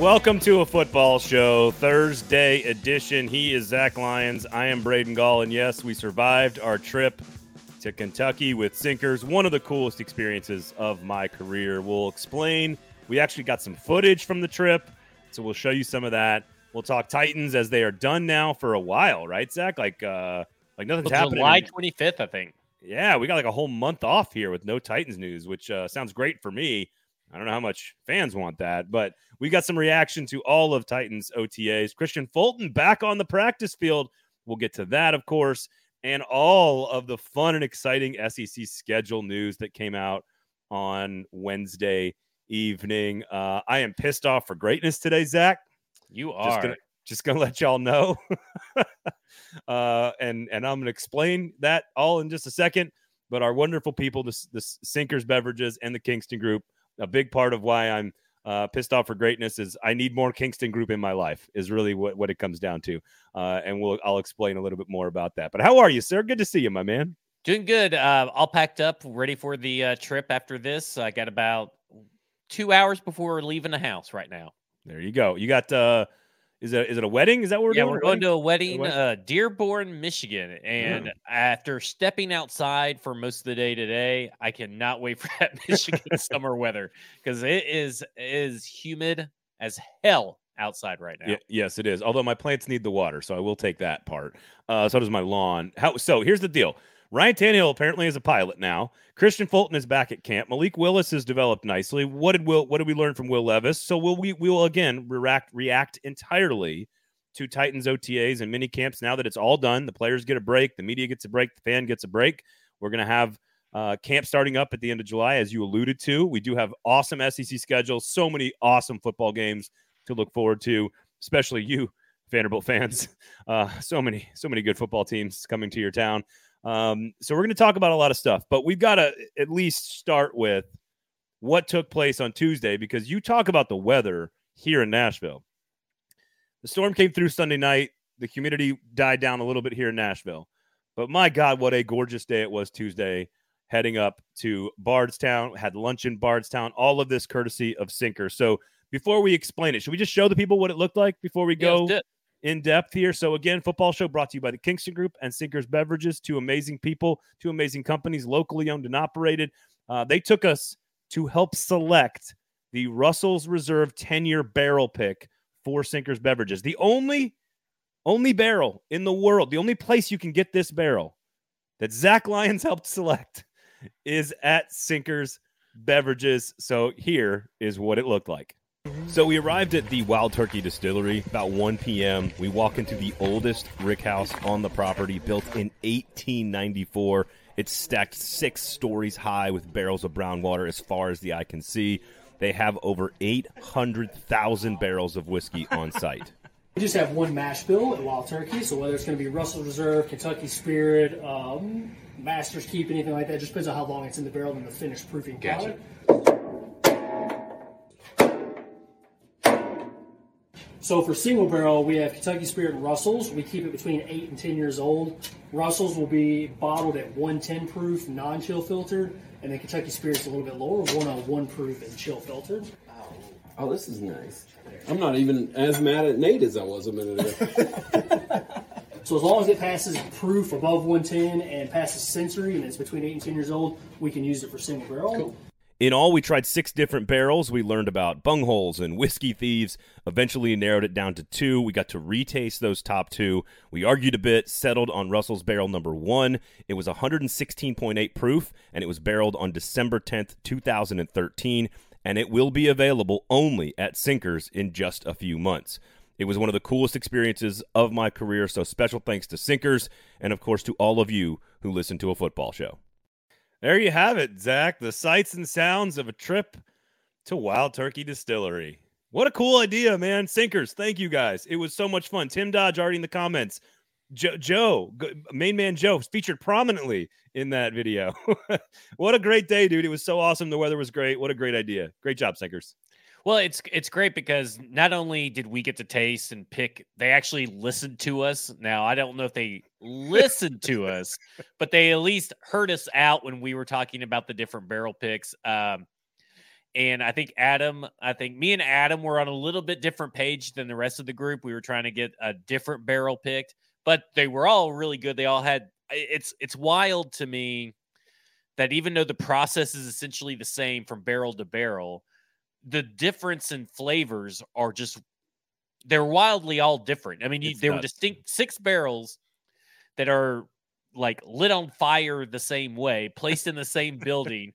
Welcome to a football show, Thursday edition. He is Zach Lyons. I am Braden Gall. And yes, we survived our trip to Kentucky with sinkers. One of the coolest experiences of my career. We'll explain. We actually got some footage from the trip, so we'll show you some of that. We'll talk Titans as they are done now for a while, right, Zach? Like, uh, like nothing's Well, happening. July 25th, I think. Yeah, we got like a whole month off here with no Titans news, which uh, sounds great for me. I don't know how much fans want that, but we got some reaction to all of Titans OTAs. Kristian Fulton back on the practice field. We'll get to that, of course, and all of the fun and exciting SEC schedule news that came out on Wednesday evening. Uh, I am pissed off for greatness today, Zach. You Just are. gonna, just gonna let y'all know, uh, and and I'm gonna explain that all in just a second. But our wonderful people, the, the Sinkers Beverages and the Kingston Group, a big part of why I'm uh, pissed off for greatness is I need more Kingston Group in my life. Is really what, what it comes down to, uh, and we'll I'll explain a little bit more about that. But how are you, sir? Good to see you, my man. Doing good. Uh, all packed up, ready for the uh, trip after this. I got about two hours before leaving the house right now. There you go. You got uh, is it is it a wedding? Is that what we're going to? yeah, doing? we're going wedding? to a wedding, uh, Dearborn, Michigan. And after stepping outside for most of the day today, I cannot wait for that Michigan summer weather because it is is humid as hell outside right now. Yeah, yes, it is. Although my plants need the water, so I will take that part. Uh, so does my lawn. How? So here's the deal. Ryan Tannehill apparently is a pilot now. Kristian Fulton is back at camp. Malik Willis has developed nicely. What did Will? What did we learn from Will Levis? So will we? We will again react react entirely to Titans OTAs and mini camps now that it's all done. The players get a break. The media gets a break. The fan gets a break. We're gonna have uh, camp starting up at the end of July, as you alluded to. We do have awesome SEC schedules. So many awesome football games to look forward to, especially you Vanderbilt fans. Uh, so many, so many good football teams coming to your town. Um, so we're going to talk about a lot of stuff, but we've got to at least start with what took place on Tuesday because you talk about the weather here in Nashville. The storm came through Sunday night. The humidity died down a little bit here in Nashville, but my God, what a gorgeous day it was Tuesday. Heading up to Bardstown, had lunch in Bardstown. All of this courtesy of Sinker. So before we explain it, should we just show the people what it looked like before we go it. In depth here? So again, football show brought to you by the Kingston Group and Sinkers Beverages, two amazing people, two amazing companies, locally owned and operated. Uh, they took us to help select the Russell's Reserve 10-year barrel pick for Sinkers Beverages. The only only barrel in the world, the only place you can get this barrel that Zach Lyons helped select is at Sinkers Beverages. So here is what it looked like. So we arrived at the Wild Turkey Distillery about 1 p.m. We walk into the oldest rick house on the property, built in 1894. It's stacked six stories high with barrels of brown water as far as the eye can see. They have over 800,000 barrels of whiskey on site. We just have one mash bill at Wild Turkey, so whether it's going to be Russell Reserve, Kentucky Spirit, um, Master's Keep, anything like that, just depends on how long it's in the barrel and the finished proofing Gotcha. product. So for single barrel, we have Kentucky Spirit and Russells. We keep it between eight and ten years old. Russells will be bottled at 110 proof, non-chill filtered, and then Kentucky Spirit's a little bit lower, 101 proof and chill filtered. Oh, this is nice. I'm not even as mad at Nate as I was a minute ago. So as long as it passes proof above 110 and passes sensory and it's between 8 and 10 years old, we can use it for single barrel. In all, we tried six different barrels. We learned about bungholes and whiskey thieves. Eventually, narrowed it down to two. We got to retaste those top two. We argued a bit, settled on Russell's barrel number one. It was 116.8 proof, and it was barreled on December 10th, 2013. And it will be available only at Sinkers in just a few months. It was one of the coolest experiences of my career. So, special thanks to Sinkers, and of course to all of you who listen to a football show. There you have it, Zach. The sights and sounds of a trip to Wild Turkey Distillery. What a cool idea, man. Sinkers, thank you guys. It was so much fun. Tim Dodge already in the comments. Jo- Joe, main man Joe, featured prominently in that video. what a great day, dude. It was so awesome. The weather was great. What a great idea. Great job, Sinkers. Well, it's it's great because not only did we get to taste and pick, they actually listened to us. Now I don't know if they listened to us, but they at least heard us out when we were talking about the different barrel picks. Um, and I think Adam, I think me and Adam were on a little bit different page than the rest of the group. We were trying to get a different barrel picked, but they were all really good. They all had it's it's wild to me that even though the process is essentially the same from barrel to barrel, the difference in flavors are just they're wildly all different. I mean, you, there were distinct six barrels that are like lit on fire the same way, placed in the same building,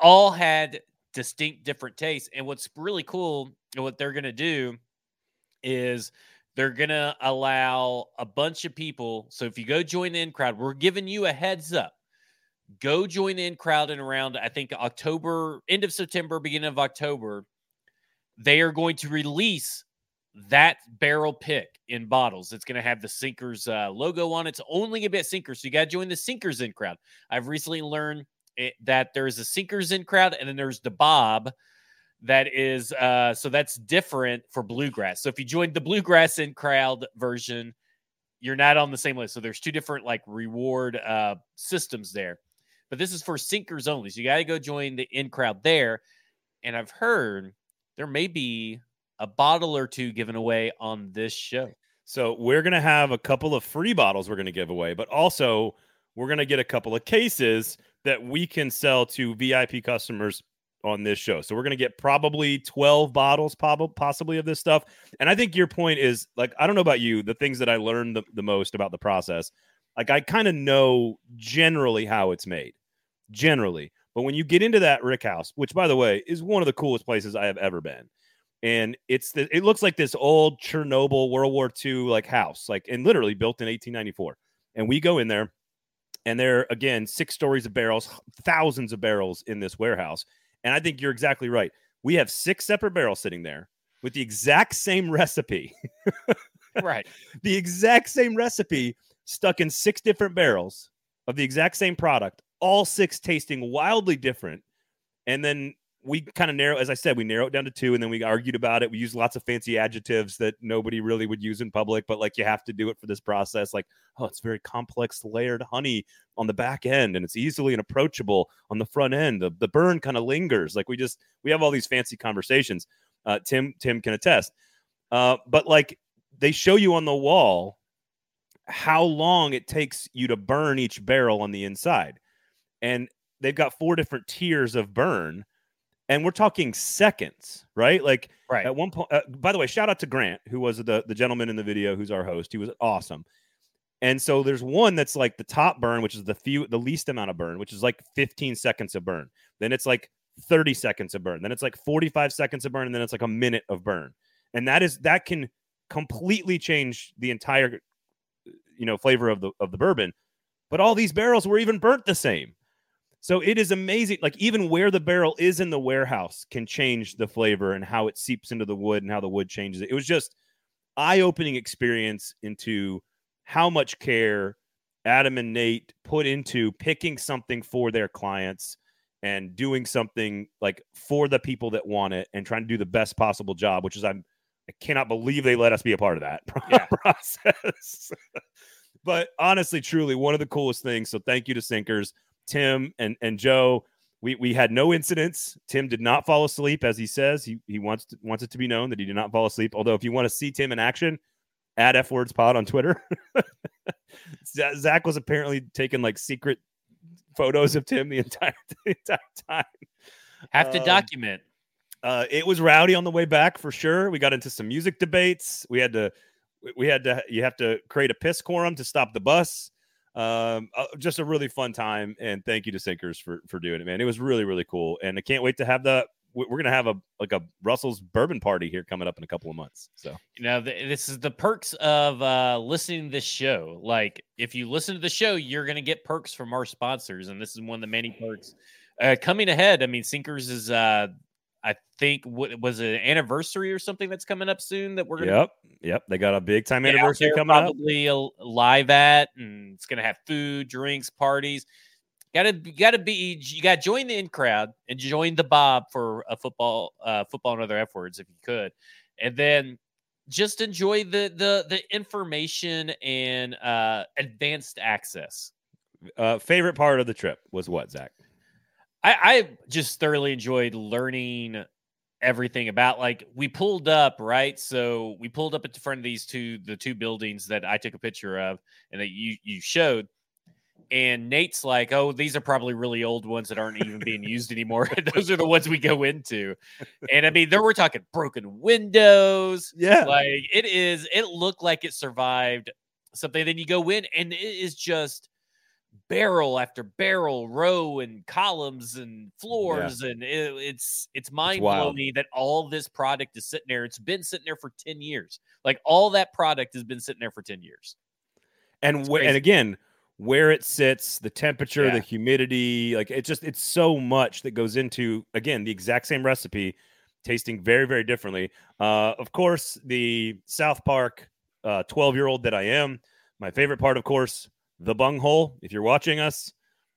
all had distinct different tastes. And what's really cool and what they're going to do is they're going to allow a bunch of people. So if you go join the in crowd, we're giving you a heads up. Go join in crowd in around, I think, October, end of September, beginning of October. They are going to release that barrel pick in bottles. It's going to have the Sinkers uh, logo on it. It's only a bit Sinkers. So you got to join the Sinkers in crowd. I've recently learned it, that there's a Sinkers in crowd and then there's the Bob that is uh so that's different for bluegrass. So if you join the bluegrass in crowd version, you're not on the same list. So there's two different like reward uh systems there. But this is for sinkers only. So you got to go join the in crowd there. And I've heard there may be a bottle or two given away on this show. So we're going to have a couple of free bottles we're going to give away, but also we're going to get a couple of cases that we can sell to VIP customers on this show. So we're going to get probably 12 bottles possibly of this stuff. And I think your point is like I don't know about you, the things that I learned the, the most about the process, like I kind of know generally how it's made. Generally. But when you get into that Rick House, which by the way is one of the coolest places I have ever been, and it's the it looks like this old Chernobyl World War II like house, like and literally built in 1894. And we go in there, and there again six stories of barrels, thousands of barrels in this warehouse. And I think you're exactly right. We have six separate barrels sitting there with the exact same recipe, right? The exact same recipe stuck in six different barrels of the exact same product, all six tasting wildly different. And then we kind of narrow, as I said, we narrow it down to two, and then we argued about it. We used lots of fancy adjectives that nobody really would use in public, but like you have to do it for this process. Like, oh, it's very complex layered honey on the back end, and it's easily and approachable on the front end. The, the burn kind of lingers. Like we just we have all these fancy conversations. Uh, Tim Tim can attest. Uh, but like they show you on the wall how long it takes you to burn each barrel on the inside, and they've got four different tiers of burn and we're talking seconds, right? Like right. at one point. Uh, by the way, shout out to Grant, who was the the gentleman in the video, who's our host. He was awesome. And so there's one that's like the top burn, which is the few the least amount of burn, which is like 15 seconds of burn. Then it's like 30 seconds of burn. Then it's like 45 seconds of burn, and then it's like a minute of burn. And that is that can completely change the entire you know flavor of the of the bourbon. But all these barrels were even burnt the same. So it is amazing. Like even where the barrel is in the warehouse can change the flavor and how it seeps into the wood and how the wood changes it. It was just eye-opening experience into how much care Adam and Nate put into picking something for their clients and doing something like for the people that want it and trying to do the best possible job, which is I'm I cannot believe they let us be a part of that yeah. process. but honestly, truly one of the coolest things. So thank you to Sinkers. Tim and and Joe. We we had no incidents. Tim did not fall asleep, as he says. He he wants to, wants it to be known that he did not fall asleep. Although, if you want to see Tim in action, at F Words Pod on Twitter. Zach was apparently taking like secret photos of Tim the entire the entire time. Have to um, document. Uh, it was rowdy on the way back for sure. We got into some music debates. We had to we had to you have to create a piss quorum to stop the bus um uh, just a really fun time and thank you to sinkers for for doing it man. It was really really cool and i can't wait to have the we're gonna have a like a russell's bourbon party here coming up in a couple of months so. You know this is the perks of uh listening to this show. Like if you listen to the show you're gonna get perks from our sponsors and this is one of the many perks. Uh coming ahead i mean sinkers is uh I think what was it an anniversary or something that's coming up soon that we're gonna Yep. Yep. They got a big time anniversary coming probably up. Probably live at and it's gonna have food, drinks, parties. Gotta gotta be you gotta join the in crowd and join the Bob for a football uh football and other F words if you could. And then just enjoy the the the information and uh advanced access. Uh favorite part of the trip was what, Zach? I, I just thoroughly enjoyed learning everything about like we pulled up right? So we pulled up at the front of these two the two buildings that i took a picture of and that you you showed. And nate's like oh these are probably really old ones that aren't even being used anymore. Those are the ones we go into. And i mean there we're talking broken windows. Yeah. like it is it looked like it survived something. Then you go in and it is just barrel after barrel row and columns and floors and it, it's it's mind blowing that all this product is sitting there. It's been sitting there for 10 years. Like all that product has been sitting there for 10 years. And wh- and again where it sits the temperature Yeah. the humidity like it's just it's so much that goes into again the exact same recipe tasting very very differently. Uh of course the south park uh 12 year old that i am my favorite part of course the bung hole if you're watching us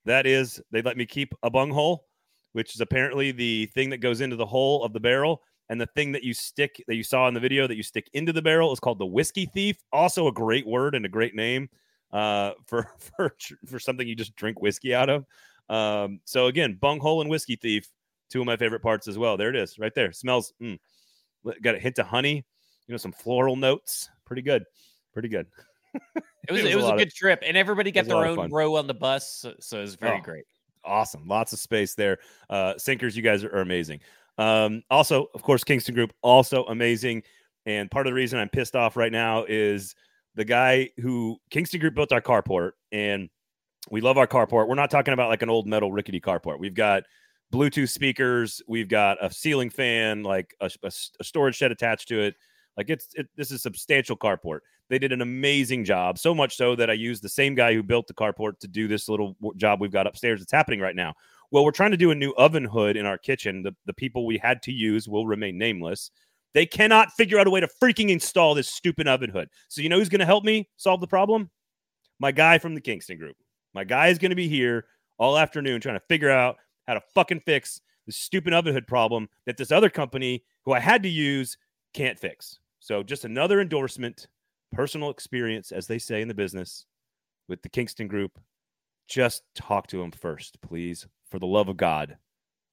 that is they let me keep a bung hole which is apparently the thing that goes into the hole of the barrel and the thing that you stick that you saw in the video that you stick into the barrel is called the whiskey thief also a great word and a great name uh, for for for something you just drink whiskey out of. Um, so again, bunghole and whiskey thief, two of my favorite parts as well. There it is, right there. Smells mm, got a hint of honey, you know, some floral notes. Pretty good, pretty good. It was It was it a was, a, lot of- good trip and everybody got a their own row on the bus so, so it was very Oh. great Awesome, lots of space there. Uh, sinkers, you guys are, are amazing. Um, also, of course, Kingston Group also amazing. And part of the reason I'm pissed off right now is the guy who Kingston Group built our carport, and we love our carport. We're not talking about like an old metal rickety carport. We've got Bluetooth speakers, we've got a ceiling fan, like a storage shed attached to it. Like it's it, this is substantial carport. They did an amazing job, so much so that I used the same guy who built the carport to do this little job we've got upstairs. It's happening right now. Well, we're trying to do a new oven hood in our kitchen. The, the people we had to use will remain nameless. They cannot figure out a way to freaking install this stupid oven hood. So, you know who's going to help me solve the problem? My guy from the Kingston group. My guy is going to be here all afternoon trying to figure out how to fucking fix the stupid oven hood problem that this other company who I had to use can't fix. So, just another endorsement, personal experience, as they say in the business, with the Kingston group. Just talk to them first, please. For the love of God,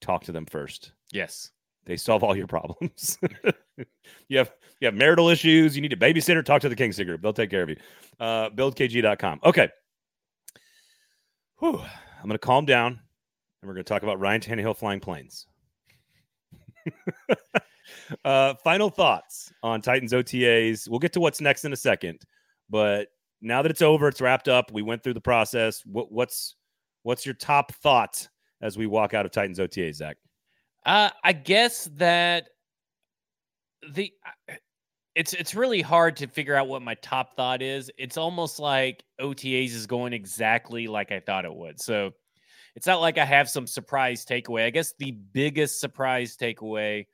talk to them first. yes They solve all your problems. you have you have marital issues. You need a babysitter. Talk to the Kingston Group. They'll take care of you. Uh, buildkg.com. Okay. Whew. I'm going to calm down, and we're going to talk about Ryan Tannehill flying planes. uh, final thoughts on Titans OTAs. We'll get to what's next in a second, but now that it's over, it's wrapped up. We went through the process. What, what's what's your top thought as we walk out of Titans OTAs, Zach? Uh, I guess that the it's it's really hard to figure out what my top thought is. It's almost like OTAs is going exactly like I thought it would. So it's not like I have some surprise takeaway. I guess the biggest surprise takeaway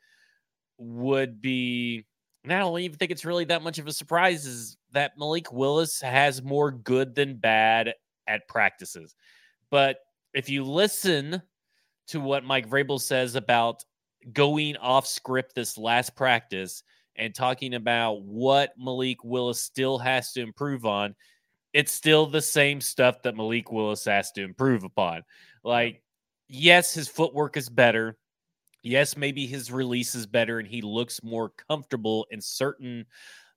would be and I don't even think it's really that much of a surprise is that Malik Willis has more good than bad at practices. But if you listen to what Mike Vrabel says about going off script this last practice and talking about what Malik Willis still has to improve on, it's still the same stuff that Malik Willis has to improve upon. Like, yes, his footwork is better. Yes, maybe his release is better and he looks more comfortable in certain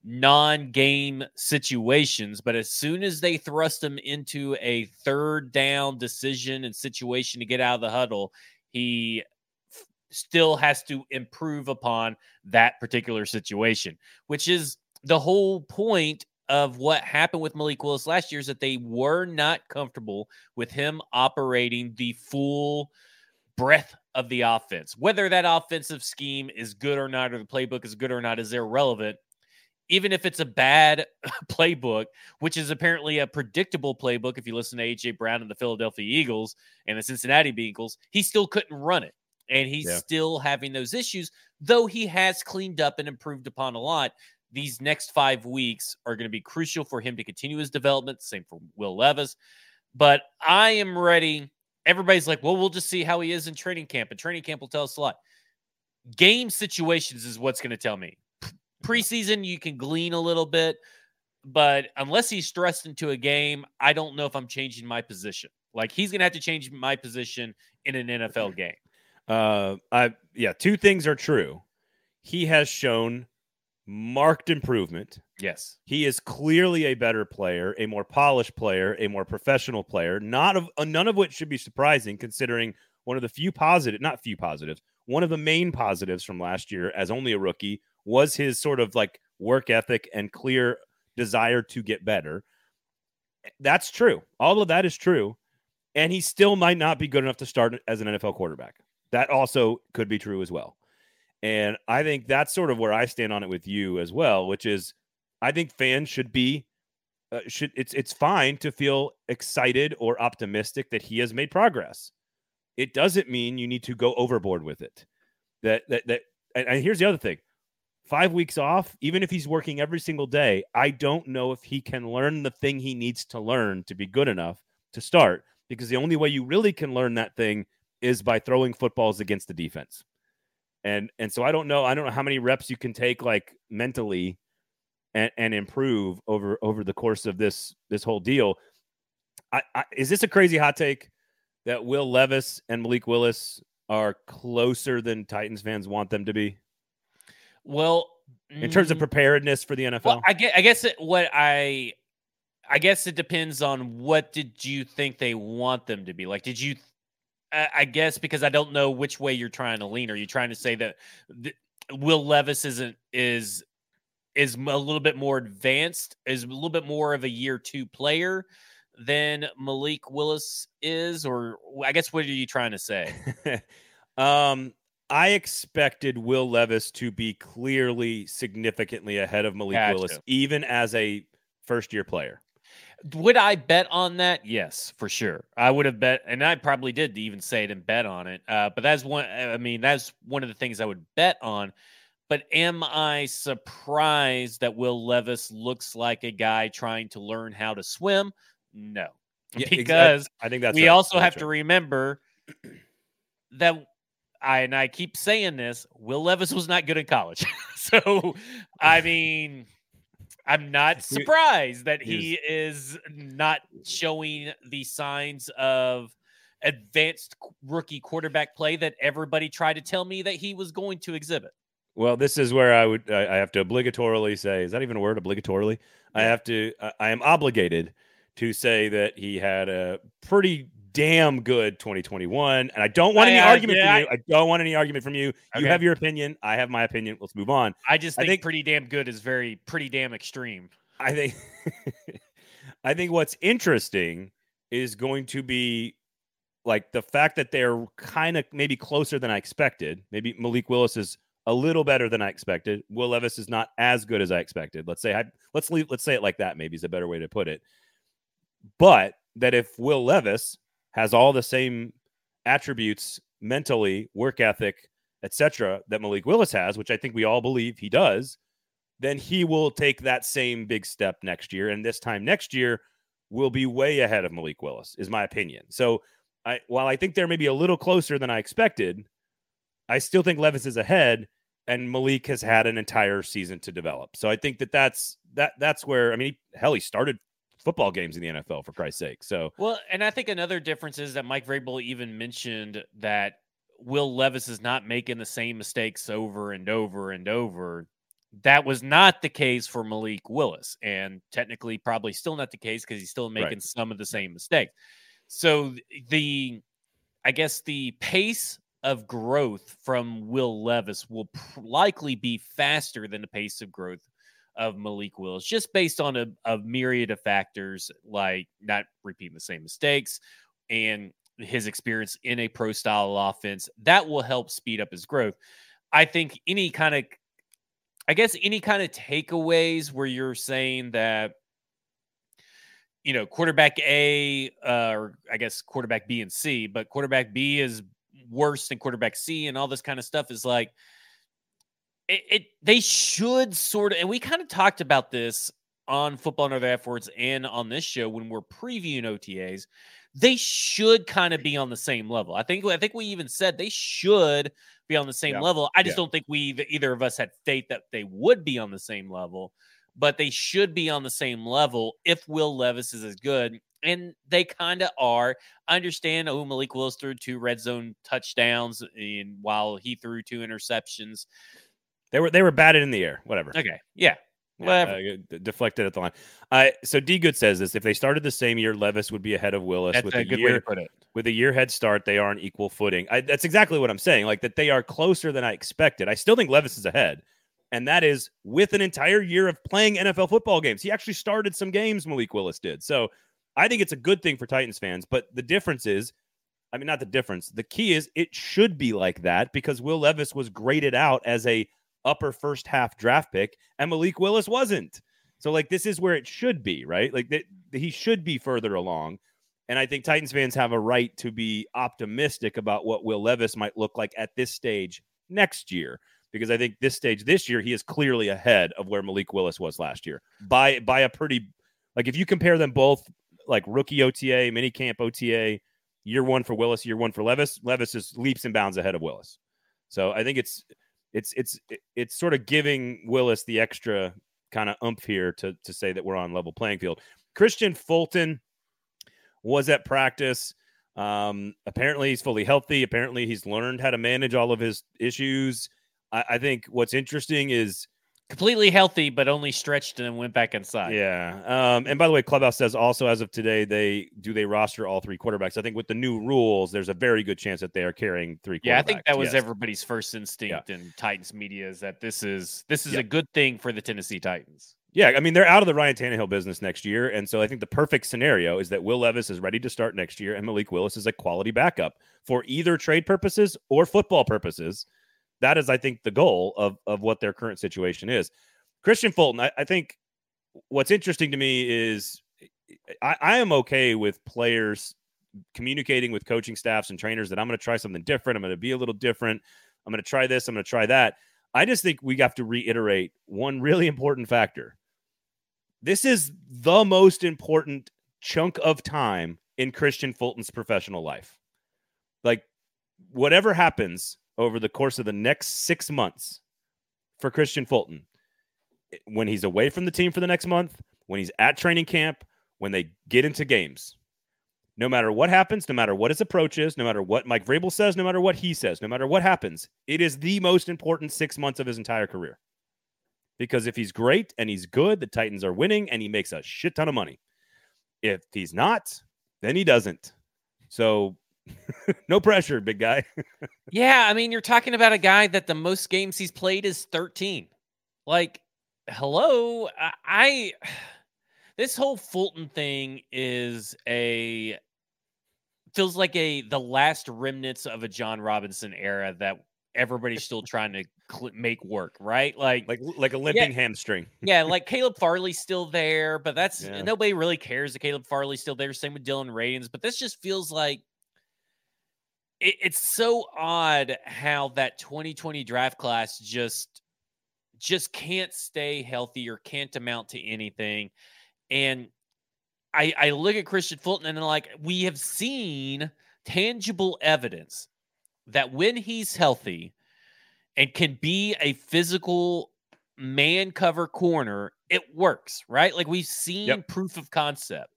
non game situations. But as soon as they thrust him into a third down decision and situation to get out of the huddle, he f- still has to improve upon that particular situation, which is the whole point of what happened with Malik Willis last year is that they were not comfortable with him operating the full breadth of the offense. Whether that offensive scheme is good or not, or the playbook is good or not, is irrelevant. Even if it's a bad playbook, which is apparently a predictable playbook, if you listen to AJ Brown and the Philadelphia Eagles and the Cincinnati Bengals, he still couldn't run it. And he's Yeah. still having those issues, though he has cleaned up and improved upon a lot. These next five weeks are going to be crucial for him to continue his development. Same for Will Levis. But I am ready everybody's like, well, we'll just see how he is in training camp, and training camp will tell us a lot. Game situations is what's going to tell me. Preseason, you can glean a little bit, but unless he's stressed into a game, I don't know if I'm changing my position. Like he's gonna have to change my position in an NFL game. Uh, I yeah, two things are true. He has shown marked improvement. Yes. He is clearly a better player, a more polished player, a more professional player. Not of uh, none of which should be surprising, considering one of the few positive, not few positives, one of the main positives from last year as only a rookie was his sort of like work ethic and clear desire to get better. That's true. All of that is true. And he still might not be good enough to start as an NFL quarterback. That also could be true as well. And I think that's sort of where I stand on it with you as well, which is I think fans should be uh, should it's it's fine to feel excited or optimistic that he has made progress. It doesn't mean you need to go overboard with it. That that that and, and here's the other thing. 5 weeks off, even if he's working every single day, I don't know if he can learn the thing he needs to learn to be good enough to start because the only way you really can learn that thing is by throwing footballs against the defense. And and so I don't know, I don't know how many reps you can take like mentally and, and improve over over the course of this this whole deal. I, I, is this a crazy hot take that Will Levis and Malik Willis are closer than Titans fans want them to be Well, in terms of mm, preparedness for the NFL? well, I guess I guess it, what I I guess it depends on what did you think they want them to be. Like, did you? I, guess because I don't know which way you're trying to lean. Are you trying to say that th- Will Levis isn't is is a little bit more advanced, is a little bit more of a year two player than Malik Willis is, or I guess what are you trying to say? um, I expected Will Levis to be clearly significantly ahead of Malik Gotcha. Willis, even as a first year player. Would I bet on that? Yes, for sure. I would have bet, and I probably did even say it and bet on it. Uh, but that's one. I mean, that's one of the things I would bet on. But am I surprised that Will Levis looks like a guy trying to learn how to swim? No, Yeah, ex- I- because I think that's we right. also That's have to remember that I and I keep saying this, Will Levis was not good in college. so I mean, I'm not surprised that he is not showing the signs of advanced rookie quarterback play that everybody tried to tell me that he was going to exhibit. Well, this is where I would I have to obligatorily say is that even a word obligatorily? I have to I am obligated to say that he had a pretty damn good 2021 and I don't want I- any I- argument yeah, from you. I don't want any argument from you. You have your opinion, I have my opinion. Let's move on. I just I think, think- pretty damn good is very pretty damn extreme. I think I think what's interesting is going to be like the fact that they're kind of maybe closer than I expected. Maybe Malik Willis is a little better than I expected. Will Levis is not as good as I expected. Let's say I, let's leave, let's say it like that. Maybe is a better way to put it. But that if Will Levis has all the same attributes mentally, work ethic, etc., that Malik Willis has, which I think we all believe he does, then he will take that same big step next year. And this time next year will be way ahead of Malik Willis, is my opinion. So I while I think they're maybe a little closer than I expected, I still think Levis is ahead, and Malik has had an entire season to develop. So I think that that's that that's where I mean, he, hell, he started football games in the NFL for Christ's sake. So Well, and I think another difference is that Mike Vrabel even mentioned that Will Levis is not making the same mistakes over and over and over. That was not the case for Malik Willis, and technically, probably still not the case because he's still making Right. some of the same mistakes. So the, I guess the pace of growth from Will Levis will pr- likely be faster than the pace of growth of Malik Willis, just based on a, a myriad of factors like not repeating the same mistakes and his experience in a pro style offense. That will help speed up his growth. I think any kind of, I guess, any kind of takeaways where you're saying that, you know, quarterback A, uh, or I guess quarterback B and C, but quarterback B is worse than quarterback C and all this kind of stuff is like, it, it they should sort of and we kind of talked about this on football and other F words and on this show when we're previewing OTAs, they should kind of be on the same level. I think I think we even said they should be on the same Yeah. level. I just Yeah. don't think we either, either of us had faith that they would be on the same level, but they should be on the same level if Will Levis is as good and they kind of are. I understand. Oh, Malik Willis threw two red zone touchdowns, and while he threw two interceptions, They were they were batted in the air. Whatever. okay, yeah, Yeah, whatever. uh, deflected at the line. Uh, so D Good says this: if they started the same year, Levis would be ahead of Willis That's with a a good year way to put it. with a year head start. They are on equal footing. I, that's exactly what I'm saying. Like that, they are closer than I expected. I still think Levis is ahead, and that is with an entire year of playing NFL football games. He actually started some games. Malik Willis did. So I think it's a good thing for Titans fans. But the difference is, I mean, not the difference. The key is it should be like that because Will Levis was graded out as a upper first half draft pick, and Malik Willis wasn't. So like this is where it should be, right? Like that he should be further along. And I think Titans fans have a right to be optimistic about what Will Levis might look like at this stage next year. Because I think this stage this year, he is clearly ahead of where Malik Willis was last year by by a pretty like if you compare them both like rookie OTA, mini camp OTA, year one for Willis, year one for Levis, Levis is leaps and bounds ahead of Willis. So I think it's it's it's it's sort of giving Willis the extra kind of umph here to to say that we're on level playing field. Kristian Fulton was at practice. Um, apparently he's fully healthy. Apparently he's learned how to manage all of his issues. I, I think what's interesting is Completely healthy, but only stretched and then went back inside. yeah. Um, and by the way, Clubhouse says also as of today, they do they roster all three quarterbacks. I think with the new rules, there's a very good chance that they are carrying three. Yeah, I think that was yes. everybody's first instinct in Titans media is that this is this is Yeah. a good thing for the Tennessee Titans. Yeah, I mean they're out of the Ryan Tannehill business next year, and so I think the perfect scenario is that Will Levis is ready to start next year, and Malik Willis is a quality backup for either trade purposes or football purposes. That is, I think, the goal of of what their current situation is. Kristian Fulton, I, I think what's interesting to me is I, I am okay with players communicating with coaching staffs and trainers that I'm going to try something different. I'm going to be a little different. I'm going to try this. I'm going to try that. I just think we have to reiterate one really important factor. This is the most important chunk of time in Kristian Fulton's professional life. Like, whatever happens over the course of the next six months for Kristian Fulton, when he's away from the team for the next month, when he's at training camp, when they get into games, no matter what happens, no matter what his approach is, no matter what Mike Vrabel says, no matter what he says, no matter what happens, it is the most important six months of his entire career. Because if he's great and he's good, the Titans are winning and he makes a shit ton of money. If he's not, then he doesn't. So no pressure, big guy. Yeah, I mean, you're talking about a guy that the most games he's played is 13. Like, hello, I, I this whole Fulton thing is a feels like a the last remnants of a Jon Robinson era that everybody's still trying to cl- make work, right? Like, like like a limping hamstring. yeah, like Caleb Farley's still there, but that's Yeah. nobody really cares that Caleb Farley's still there. Same with Dillon Radunz, but this just feels like it, it's so odd how that 2020 draft class just just can't stay healthy or can't amount to anything. And I I look at Kristian Fulton and I'm like, we have seen tangible evidence that when he's healthy and can be a physical man cover corner, it works, right? Like we've seen Yep. proof of concept.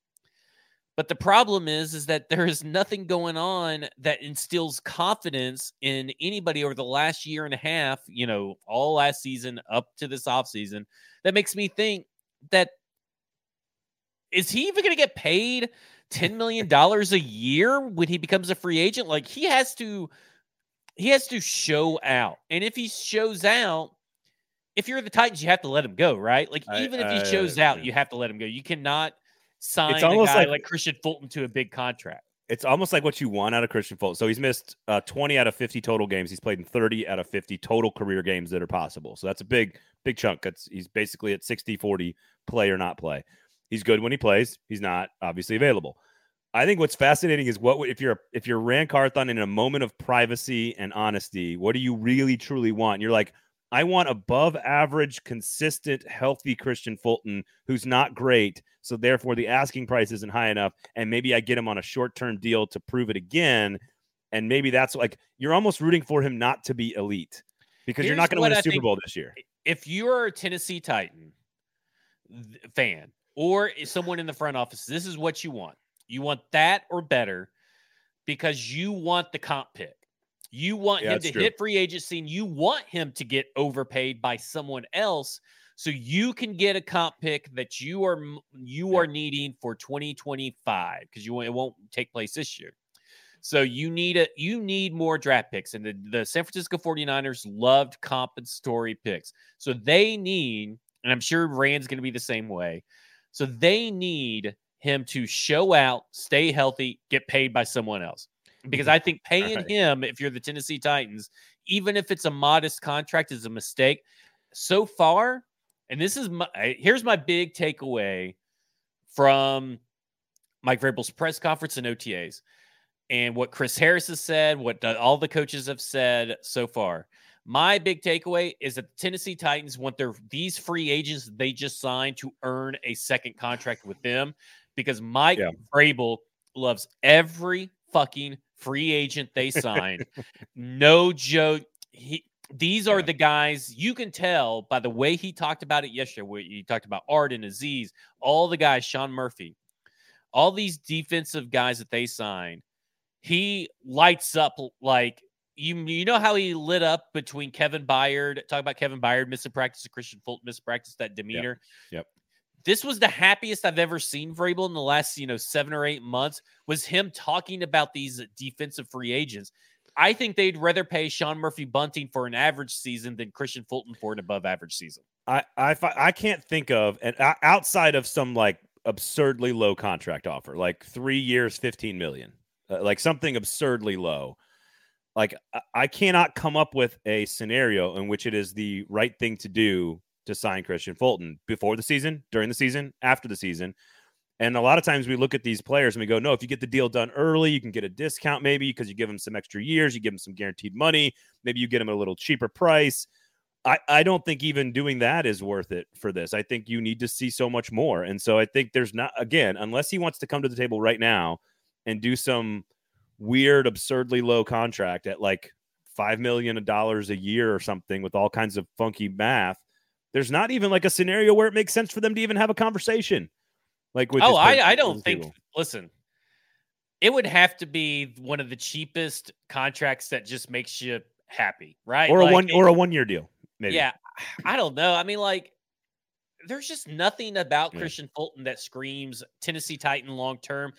But the problem is, is that there is nothing going on that instills confidence in anybody over the last year and a half, you know, all last season up to this offseason that makes me think that is he even going to get paid $10 million a year when he becomes a free agent? Like he has to, he has to show out. And if he shows out, if you're the Titans, you have to let him go, right? Like I- even if I- he shows out, yeah. you have to let him go. You cannot sign It's almost like- like, Kristian Fulton to a big contract. It's almost like what you want out of Kristian Fulton. So he's missed uh, 20 out of 50 total games. He's played in 30 out of 50 total career games that are possible. So that's a big, big chunk. That's he's basically at 60 40 play or not play. He's good when he plays. He's not obviously available. I think what's fascinating is what if you're if you're Ran Carthon in a moment of privacy and honesty, what do you really truly want? You're like, I want above average, consistent, healthy Kristian Fulton who's not great. So therefore the asking price isn't high enough. And maybe I get him on a short-term deal to prove it again. And maybe that's like you're almost rooting for him not to be elite because you're not going to win a I Super Bowl this year. If you're a Tennessee Titan fan or someone in the front office, this is what you want. You want that or better because you want the comp pick. You want Yeah, him to true. hit free agency and you want him to get overpaid by someone else so you can get a comp pick that you are you Yeah. are needing for 2025 because you won't- it won't take place this year. So you need a you need more draft picks and the, the San Francisco 49ers loved compensatory picks. So they need and I'm sure Ran's going to be the same way. So they need him to show out, stay healthy, get paid by someone else. Because I think paying Right. him, if you're the Tennessee Titans, even if it's a modest contract, is a mistake. So far, and this is my here's my big takeaway from Mike Vrabel's press conference and OTAs, and what Chris Harris has said, what all the coaches have said so far. My big takeaway is that the Tennessee Titans want their these free agents they just signed to earn a second contract with them because Mike Yeah. Vrabel loves every fucking free agent they signed. no joke. He these are Yeah. the guys you can tell by the way he talked about it yesterday. Where he talked about Arden, Azeez, all the guys, Sean Murphy, all these defensive guys that they signed. He lights up like you. You know how he lit up between Kevin Byard. Talk about Kevin Byard missing practice, Kristian Fulton missing practice. That demeanor. Yep. This was the happiest I've ever seen Vrabel in the last, you know, seven or eight months. Was him talking about these defensive free agents. I think they'd rather pay Sean Murphy Bunting for an average season than Kristian Fulton for an above average season. I I I can't think of and outside of some like absurdly low contract offer, like three years, fifteen million, uh, like something absurdly low. Like I cannot come up with a scenario in which it is the right thing to do to sign Christian Fulton before the season, during the season, after the season. And a lot of times we look at these players and we go, no, if you get the deal done early, you can get a discount maybe because you give them some extra years, you give them some guaranteed money, maybe you get them a little cheaper price. I, I don't think even doing that is worth it for this. I think you need to see so much more. And so I think there's not, again, unless he wants to come to the table right now and do some weird, absurdly low contract at like $5 million a year or something with all kinds of funky math, there's not even like a scenario where it makes sense for them to even have a conversation. Like with oh, I, I don't think. table. Listen, it would have to be one of the cheapest contracts that just makes you happy, right? or a one or a one year deal, maybe. Yeah, I don't know. I mean, like, there's just nothing about Yeah. Kristian Fulton that screams Tennessee Titan long term.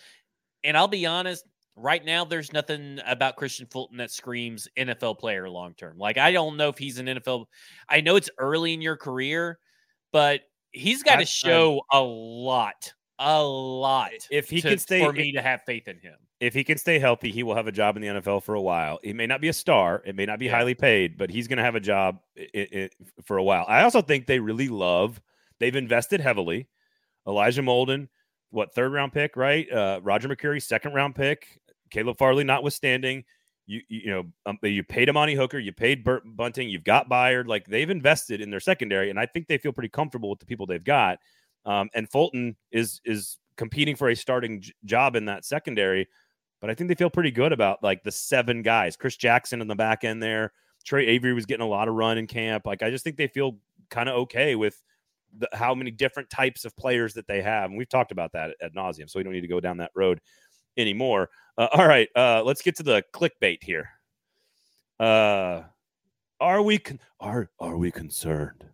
And I'll be honest, right now, there's nothing about Kristian Fulton that screams NFL player long term. Like, I don't know if he's an NFL. I know it's early in your career, but he's got to show a lot, a lot. If he to- can stay for me to have faith in him. if he can stay healthy, he will have a job in the NFL for a while. He may not be a star, it may not be Yeah. highly paid, but he's going to have a job i i for a while. I also think they really love. They've invested heavily. Elijah Molden, what third round pick, right? Uh, Roger McCreary, second round pick. Caleb Farley, notwithstanding. You you, know um, you paid Amani Hooker, you paid Burt Bunting, you've got Byard. Like they've invested in their secondary, and I think they feel pretty comfortable with the people they've got. Um, and Fulton is is competing for a starting j- job in that secondary but I think they feel pretty good about like the seven guys. Chris Jackson in the back end there. Tre Avery was getting a lot of run in camp. Like I just think they feel kind of okay with the, how many different types of players that they have. And we've talked about that at, nauseum, so we don't need to go down that road anymore. Uh, all right, uh, let's get to the clickbait here. Uh, are we con- are are we concerned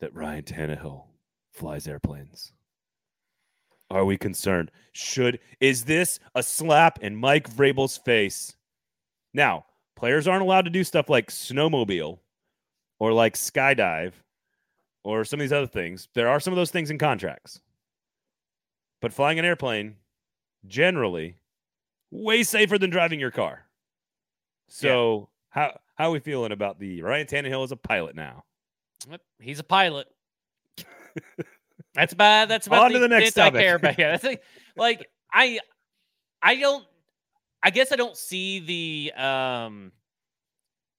that Ryan Tannehill flies airplanes? Are we concerned? Should is this a slap in Mike Vrabel's face? Now, players aren't allowed to do stuff like snowmobile or like skydive or some of these other things. There are some of those things in contracts. But flying an airplane generally way safer than driving your car. So, how how are we feeling about the Ryan Tannehill as a pilot now? He's a pilot. that's about that's about On to the next extent I care about. Yeah, that's like, like I I don't I guess I don't see the um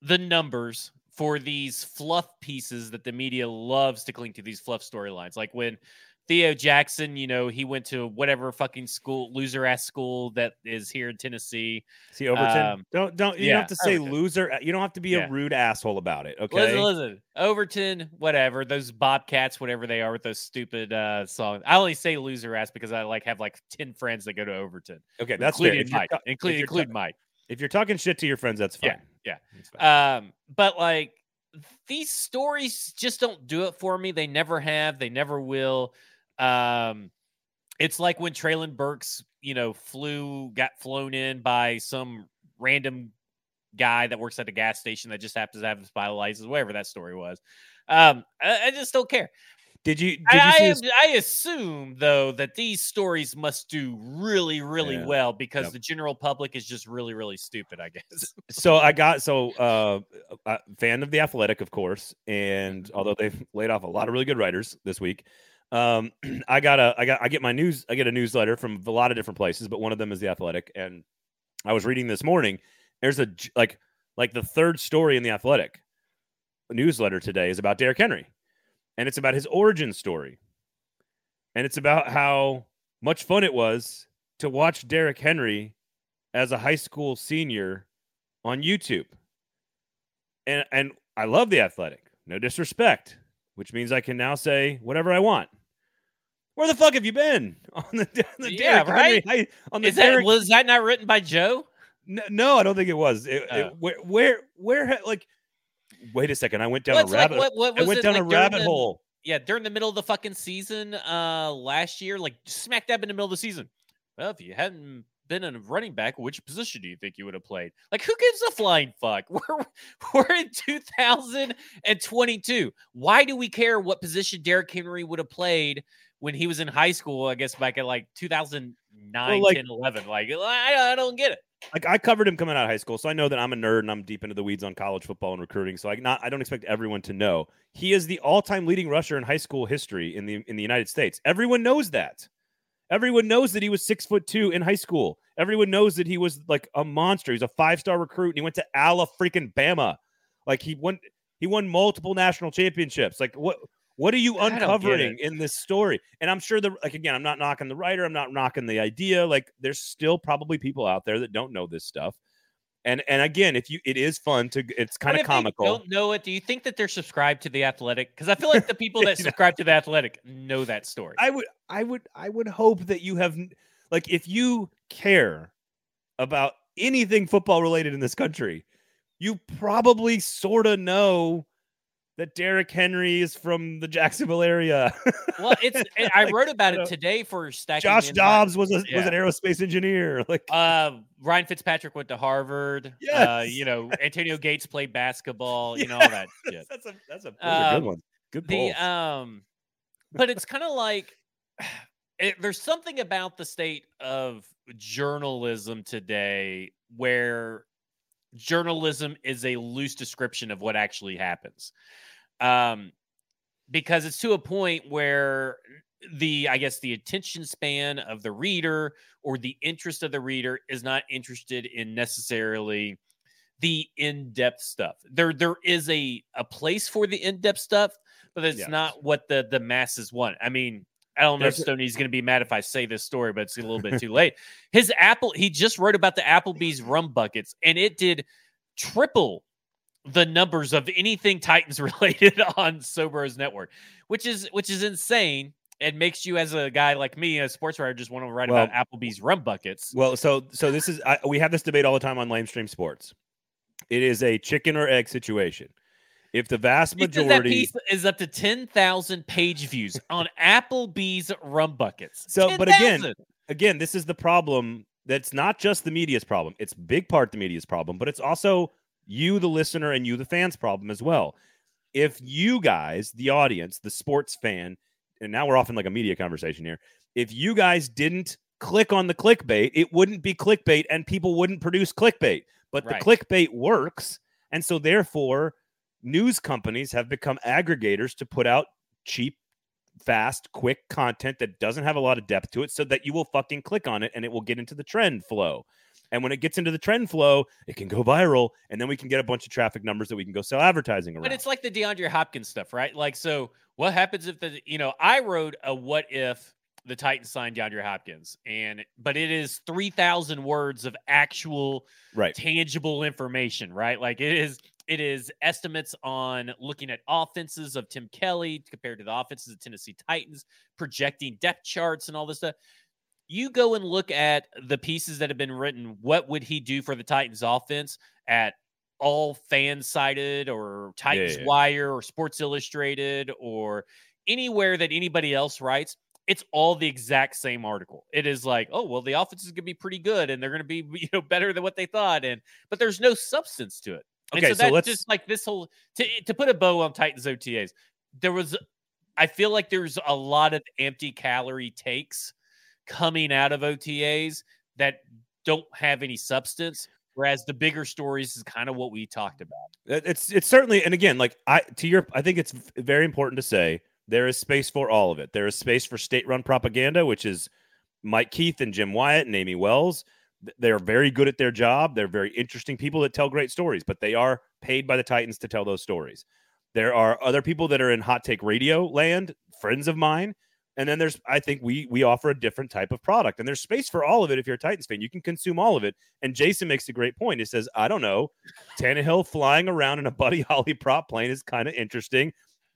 the numbers for these fluff pieces that the media loves to cling to these fluff storylines. Like when Theo Jackson, you know, he went to whatever fucking school, loser ass school that is here in Tennessee. See Overton. Um, don't don't you yeah, don't have to say Overton. loser. uh, You don't have to be Yeah. a rude asshole about it. Okay. Listen, listen, Overton, whatever those Bobcats, whatever they are, with those stupid uh songs. I only say loser ass because I like have like ten friends that go to Overton, Okay, that's including Mike, ta- including include ta- Mike. if you're talking shit to your friends, that's fine. Yeah, yeah. Um, but like these stories just don't do it for me. They never have. They never will. Um, it's like when Treylon Burks, you know, flew, got flown in by some random guy that works at a gas station that just happens to have his pilot license, whatever that story was. Um, I, I just don't care. did you did I, you I, see am- his- I assume though that these stories must do really, really Yeah. well because Yep. the general public is just really, really stupid. I guess. so I got so uh, uh fan of the Athletic, of course, and Mm-hmm. although they've laid off a lot of really good writers this week, um, I got a I got I get my news I get a newsletter from a lot of different places, but one of them is the Athletic, and I was reading this morning. There's a like like the third story in the Athletic newsletter today is about Derrick Henry, and it's about his origin story, and it's about how much fun it was to watch Derrick Henry as a high school senior on YouTube. And and I love the athletic. No disrespect, which means I can now say whatever I want. Where the fuck have you been on the, on the Yeah, Henry right? high- on the Is that was that not written by Joe? no, no, I don't think it was. It, it- Oh. where where where like wait a second, I went down Well, a it's like rabbit what, what I went it down like a rabbit the- hole. Yeah, during the middle of the fucking season uh last year, like smack dab in the middle of the season. Well, if you hadn't been a running back, which position do you think you would have played? Like, who gives a flying fuck? We're we're in 2022. Why do we care what position Derrick Henry would have played when he was in high school? I guess back at like 2009, Well, like- 10, 11. Like, I, I don't get it. like I covered him coming out of high school, so I know that I'm a nerd and I'm deep into the weeds on college football and recruiting. So I not I don't expect everyone to know. He is the all-time leading rusher in high school history in the in the United States. Everyone knows that. Everyone knows that he was six foot two in high school. Everyone knows that he was like a monster. He's a five-star recruit and he went to Ala freaking Bama. Like he won he won multiple national championships. Like what what are you uncovering in this story? And I'm sure the like again, I'm not knocking the writer, I'm not knocking the idea. Like there's still probably people out there that don't know this stuff. And and again, if you it is fun to it's kind of comical. Don't know it. Do you think that they're subscribed to the Athletic? Because I feel like the people that subscribe to the Athletic know that story. I would I would I would hope that you have like if you care about anything football related in this country, you probably sort of know that Derrick Henry is from the Jacksonville area. well, it's and I Like, wrote about it today for stacking. Josh Dobbs was a, was an aerospace engineer. Like Uh, Ryan Fitzpatrick went to Harvard. Uh, you know, Antonio Gates played basketball. You know all that shit. that's a that's a, are Um, good one. Good The um, but it's kind of like it, there's something about the state of journalism today where journalism is a loose description of what actually happens. Um, because it's to a point where the I guess the attention span of the reader or the interest of the reader is not interested in necessarily the in-depth stuff. There there is a a place for the in-depth stuff, but it's Yes. not what the the masses want. I mean, I don't know if There's Stoney's going to be mad if I say this story, but it's a little bit too late. His Apple, he just wrote about the Applebee's rum buckets, and it did triple the numbers of anything Titans related on Sobros Network, which is which is insane. It makes you, as a guy like me, a sports writer, just want to write about Applebee's rum buckets. Well, so so this is I, we have this debate all the time on Lamestream Sports. It is a chicken or egg situation. If the vast majority, is up to ten thousand page views on Applebee's rum buckets. So, but again, 10,000. again, this is the problem. That's not just the media's problem. It's big part the media's problem, but it's also you, the listener, and you, the fans' problem as well. If you guys, the audience, the sports fan, and now we're off in like a media conversation here. If you guys didn't click on the clickbait, it wouldn't be clickbait, and people wouldn't produce clickbait. But Right. the clickbait works, and so therefore, news companies have become aggregators to put out cheap fast, quick content that doesn't have a lot of depth to it so that you will fucking click on it and it will get into the trend flow. And when it gets into the trend flow, it can go viral, and then we can get a bunch of traffic numbers that we can go sell advertising around. But it's like the DeAndre Hopkins stuff, right? Like, so what happens if the you know I wrote a what if the Titans signed DeAndre Hopkins, and but it is three thousand words of actual right. tangible information, right? Like it is it is estimates on looking at offenses of Tim Kelly compared to the offenses of Tennessee Titans, projecting depth charts and all this stuff. You go and look at the pieces that have been written. What would he do for the Titans offense at all FanSided or Titans Yeah, yeah. Wire or Sports Illustrated or anywhere that anybody else writes? It's all the exact same article. It is like, oh well, the offense is going to be pretty good, and they're going to be you know better than what they thought, and but there's no substance to it. And Okay, so so that's just like this whole to to put a bow on Titans OTAs. There was, I feel like there's a lot of empty calorie takes coming out of OTAs that don't have any substance. Whereas the bigger stories is kind of what we talked about. It's it's certainly and again like I to your I think it's very important to say there is space for all of it. There is space for state-run propaganda, which is Mike Keith and Jim Wyatt and Amy Wells. Th- They are very good at their job. They're very interesting people that tell great stories, but they are paid by the Titans to tell those stories. There are other people that are in hot take radio land, friends of mine, and then there's I think we we offer a different type of product, and there's space for all of it. If you're a Titans fan, you can consume all of it. And Jason makes a great point. He says, I don't know, Tannehill flying around in a Buddy Holly prop plane is kind of interesting.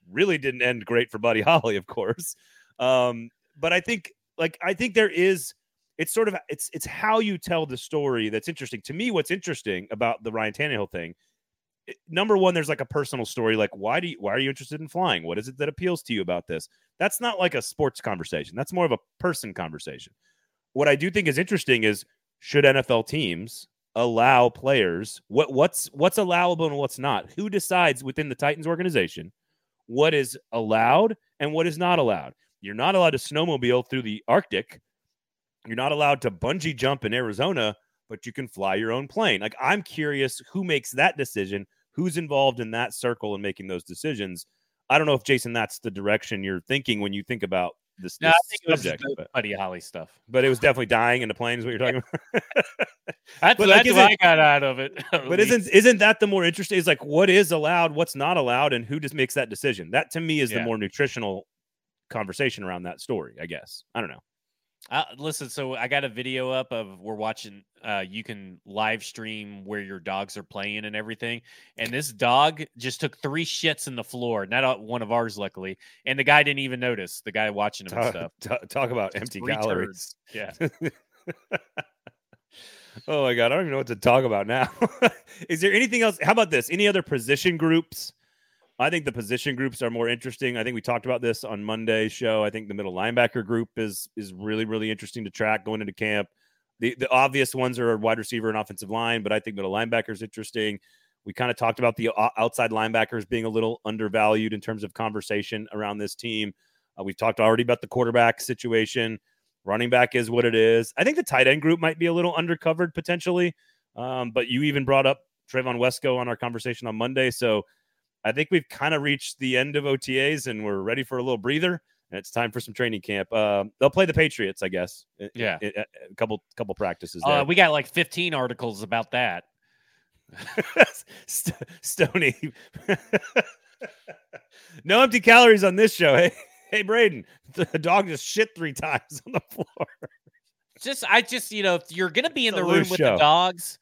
Really didn't end great for Buddy Holly, of course. Um, but I think like I think there is it's sort of it's it's how you tell the story that's interesting. To me, what's interesting about the Ryan Tannehill thing, number one, there's like a personal story, like why do you why are you interested in flying? What is it that appeals to you about this? That's not like a sports conversation. That's more of a person conversation. What I do think is interesting is should NFL teams allow players what what's what's allowable and what's not? Who decides within the Titans organization what is allowed and what is not allowed? You're not allowed to snowmobile through the Arctic. You're not allowed to bungee jump in Arizona, but you can fly your own plane. Like I'm curious who makes that decision, who's involved in that circle and making those decisions. I don't know if Jason that's the direction you're thinking when you think about this, No, this think it was subject, but, Buddy Holly stuff. but it was definitely dying in the plane is what you're talking about. That's, like, that's what I got out of it. But least. isn't isn't that the more interesting? Is like what is allowed, what's not allowed, and who just makes that decision? That to me is the more nutritional conversation around that story. I guess I don't know. Uh, listen, so I got a video up of we're watching. Uh, you can live stream where your dogs are playing and everything. And this dog just took three shits in the floor. Not one of ours, luckily. And the guy didn't even notice. The guy watching him and Talk, stuff. ta- talk about empty Three calories. Yeah. oh my god, I don't even know what to talk about now. is there anything else? How about this? Any other position groups? I think the position groups are more interesting. I think we talked about this on Monday's show. I think the middle linebacker group is is really really interesting to track going into camp. The the obvious ones are wide receiver and offensive line, but I think middle linebacker is interesting. We kind of talked about the outside linebackers being a little undervalued in terms of conversation around this team. Uh, we've talked already about the quarterback situation. Running back is what it is. I think the tight end group might be a little undercovered potentially. Um, but you even brought up Trevon Wesco on our conversation on Monday. So I think we've kind of reached the end of OTAs and we're ready for a little breather. And it's time for some training camp. Uh, they'll play the Patriots, I guess. Yeah. I- a couple couple practices. Uh, we got like 15 articles about that. St- Stony. no empty calories on this show. Hey, hey, Braden. The dog just shit three times on the floor. Just, I just, you know, if you're going to be in the room with show. the dogs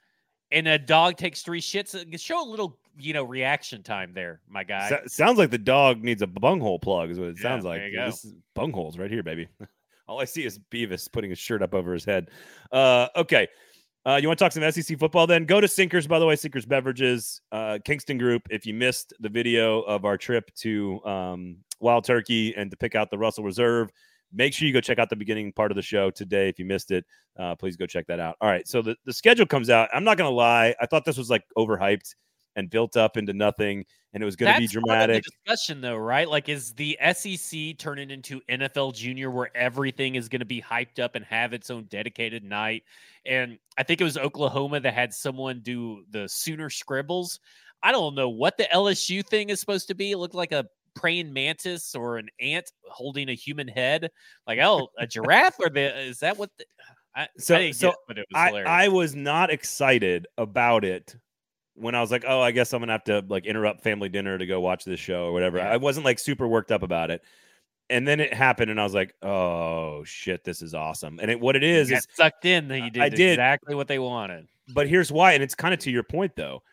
and a dog takes three shits, uh, show a little, you know, reaction time there, my guy. So- sounds like the dog needs a bunghole plug, is what it Yeah, sounds like. there you go. This is bungholes right here, baby. All I see is Beavis putting his shirt up over his head. Uh, okay. Uh, you want to talk some SEC football then? Go to Sinkers, by the way, Sinkers Beverages, uh, Kingston Group. If you missed the video of our trip to um, Wild Turkey and to pick out the Russell Reserve, make sure you go check out the beginning part of the show today. If you missed it, uh, please go check that out. All right. So the, the schedule comes out. I'm not going to lie. I thought this was like overhyped and built up into nothing, and it was going to be That's part of the dramatic. discussion, though, right? Like, is the SEC turning into NFL Junior, where everything is going to be hyped up and have its own dedicated night? And I think it was Oklahoma that had someone do the Sooner scribbles. I don't know what the LSU thing is supposed to be. It looked like a praying mantis or an ant holding a human head. Like, oh, a giraffe or the is that what? The, I, So- I so it, but it was I. I was not excited about it when I was like, oh, I guess I'm gonna have to like interrupt family dinner to go watch this show or whatever. Yeah. I wasn't like super worked up about it. And then it happened, and I was like, "Oh shit, this is awesome!" And it, what it is is, sucked in. That you did, I did. exactly what they wanted. but here's why, and it's kind of to your point though.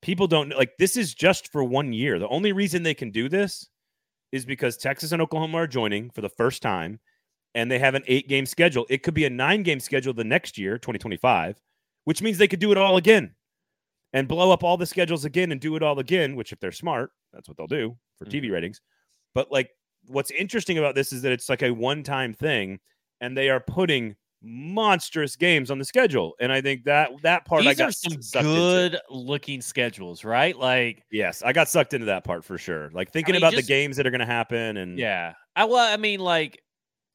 People don't like this is just for one year. The only reason they can do this is because Texas and Oklahoma are joining for the first time, and they have an eight game schedule. It could be a nine game schedule the next year, 2025, which means they could do it all again and blow up all the schedules again and do it all again, which if they're smart, that's what they'll do for TV mm-hmm. ratings. But like what's interesting about this is that it's like a one time thing and they are putting monstrous games on the schedule. And I think that that part I got some sucked into. good looking schedules, right? Like, Yes, I got sucked into that part for sure. Like thinking mean, about just- the games that are going to happen and yeah. I well, I mean, like,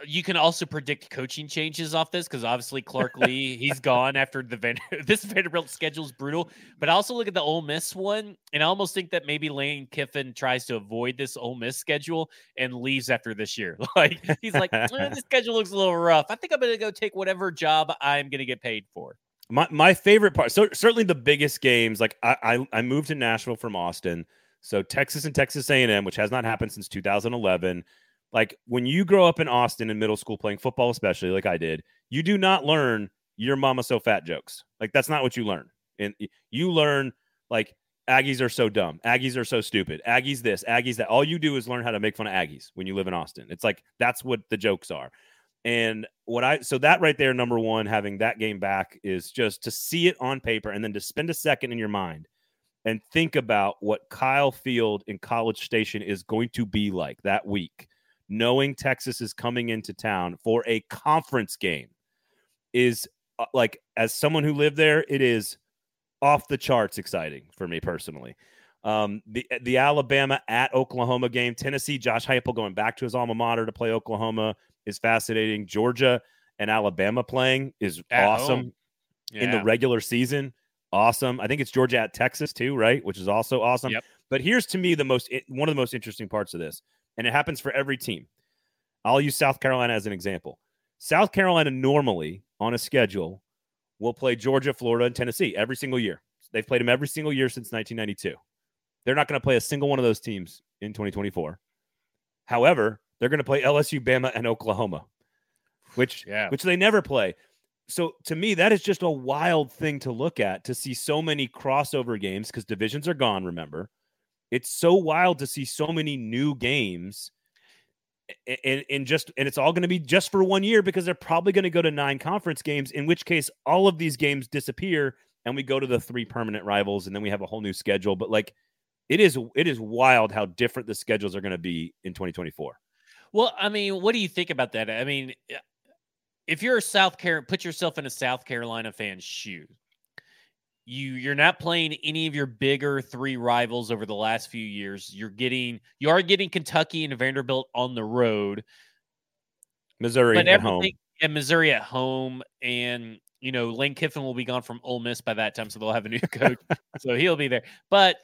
you can also predict coaching changes off this because obviously Clark Lea he's gone after the Van- this Vanderbilt schedule is brutal. But I also look at the Ole Miss one, and I almost think that maybe Lane Kiffin tries to avoid this Ole Miss schedule and leaves after this year. Like he's like, "Eh, this schedule looks a little rough. I think I'm gonna go take whatever job I'm gonna get paid for. my my favorite part so certainly the biggest games like I, I i moved to nashville from austin so texas and texas a&m which has not happened since 2011 like when you grow up in austin in middle school playing football especially like i did you do not learn your mama so fat jokes. Like that's not what you learn. And you learn like aggies are so dumb. Aggies are so stupid. Aggies this aggies that. All you do is learn how to make fun of aggies when you live in austin. It's like that's what the jokes are. And what I so that right there, number one, having that game back is just to see it on paper and then to spend a second in your mind and think about what Kyle Field in College Station is going to be like that week, knowing Texas is coming into town for a conference game is uh, like, as someone who lived there, it is off the charts exciting for me personally. Um, the the Alabama at Oklahoma game, Tennessee, Josh Heupel going back to his alma mater to play Oklahoma is fascinating. Georgia and Alabama playing is At awesome home. in the regular season. Awesome. I think it's Georgia at Texas too, right? Which is also awesome. Yep. But here's to me the most one of the most interesting parts of this, and it happens for every team. I'll use South Carolina as an example. South Carolina normally on a schedule will play Georgia, Florida, and Tennessee every single year. They've played them every single year since 1992. They're not going to play a single one of those teams in 2024. However, they're going to play LSU, Bama, and Oklahoma, which Yeah. which they never play. So to me, that is just a wild thing to look at to see so many crossover games because divisions are gone. Remember, it's so wild to see so many new games, and and just and it's all going to be just for one year because they're probably going to go to nine conference games. In which case, all of these games disappear, and we go to the three permanent rivals, and then we have a whole new schedule. But like, it is it is wild how different the schedules are going to be in 2024. Well, I mean, what do you think about that? I mean, if you're a South Carolina, put yourself in a South Carolina fan's shoe. You you're not playing any of your bigger three rivals over the last few years. You're getting you are getting Kentucky and Vanderbilt on the road, Missouri at home. and Missouri at home, and you know Lane Kiffin will be gone from Ole Miss by that time, so they'll have a new coach, so he'll be there. But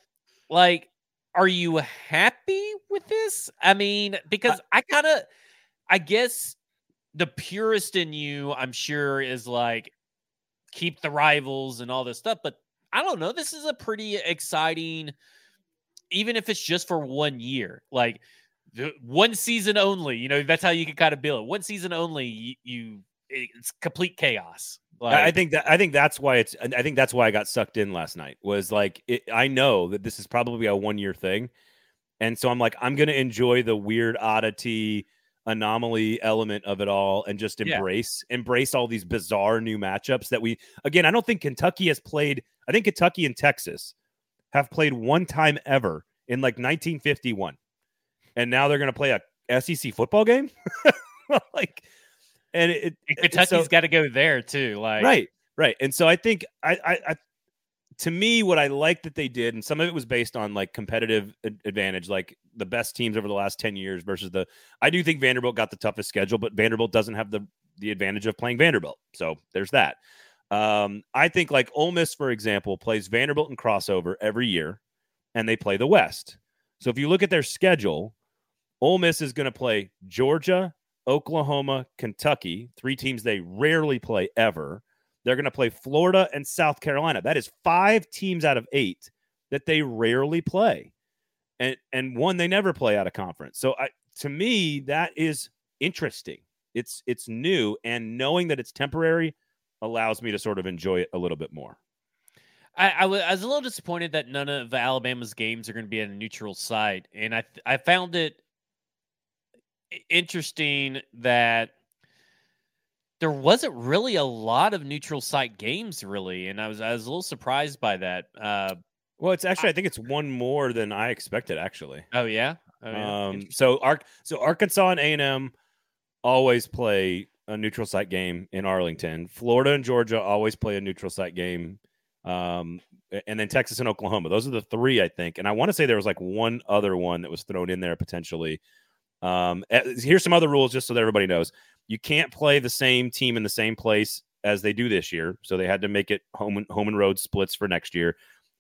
like, are you happy with this? I mean, because I kind of, I guess the purest in you, I'm sure, is like keep the rivals and all this stuff. But I don't know. This is a pretty exciting, even if it's just for one year, like the one season only. You know, that's how you can kind of build it. One season only. You, you it's complete chaos. Like, I I think that I think that's why it's I think that's why I got sucked in last night was like it, I know that this is probably a one year thing, and so I'm like I'm gonna enjoy the weird oddity anomaly element of it all and just Yeah. embrace embrace all these bizarre new matchups that we again I don't think Kentucky has played I think Kentucky and Texas have played one time ever in like 1951, and now they're gonna play a SEC football game like and it, it Kentucky's so- got to go there too. Like, right right and so i think I, I i to me what i like that they did and some of it was based on like competitive ad- advantage like the best teams over the last 10 years versus the i do think vanderbilt got the toughest schedule but vanderbilt doesn't have the the advantage of playing vanderbilt so there's that um i think like Ole Miss for example plays vanderbilt and crossover every year and they play the west so if you look at their schedule Ole Miss is going to play Georgia, Oklahoma, Kentucky, three teams they rarely play ever. They're going to play Florida and South Carolina. That is five teams out of eight that they rarely play. And and one they never play out of conference. So I to me that is interesting. It's it's new and knowing that it's temporary allows me to sort of enjoy it a little bit more. I, was a little disappointed that none of Alabama's games are going to be at a neutral site, and I I found it interesting that there wasn't really a lot of neutral site games, really, and I was I was a little surprised by that. Uh, well, it's actually I think it's one more than I expected. Actually, oh yeah. Oh, yeah. Um, so Ark, so Arkansas and A and M always play a neutral site game in Arlington. Florida and Georgia always play a neutral site game. Um, and then Texas and Oklahoma. Those are the three, I think. And I want to say there was like one other one that was thrown in there potentially. Um, eh, here's some other rules just so that everybody knows. You can't play the same team in the same place as they do this year. So they had to make it home and home and road splits for next year.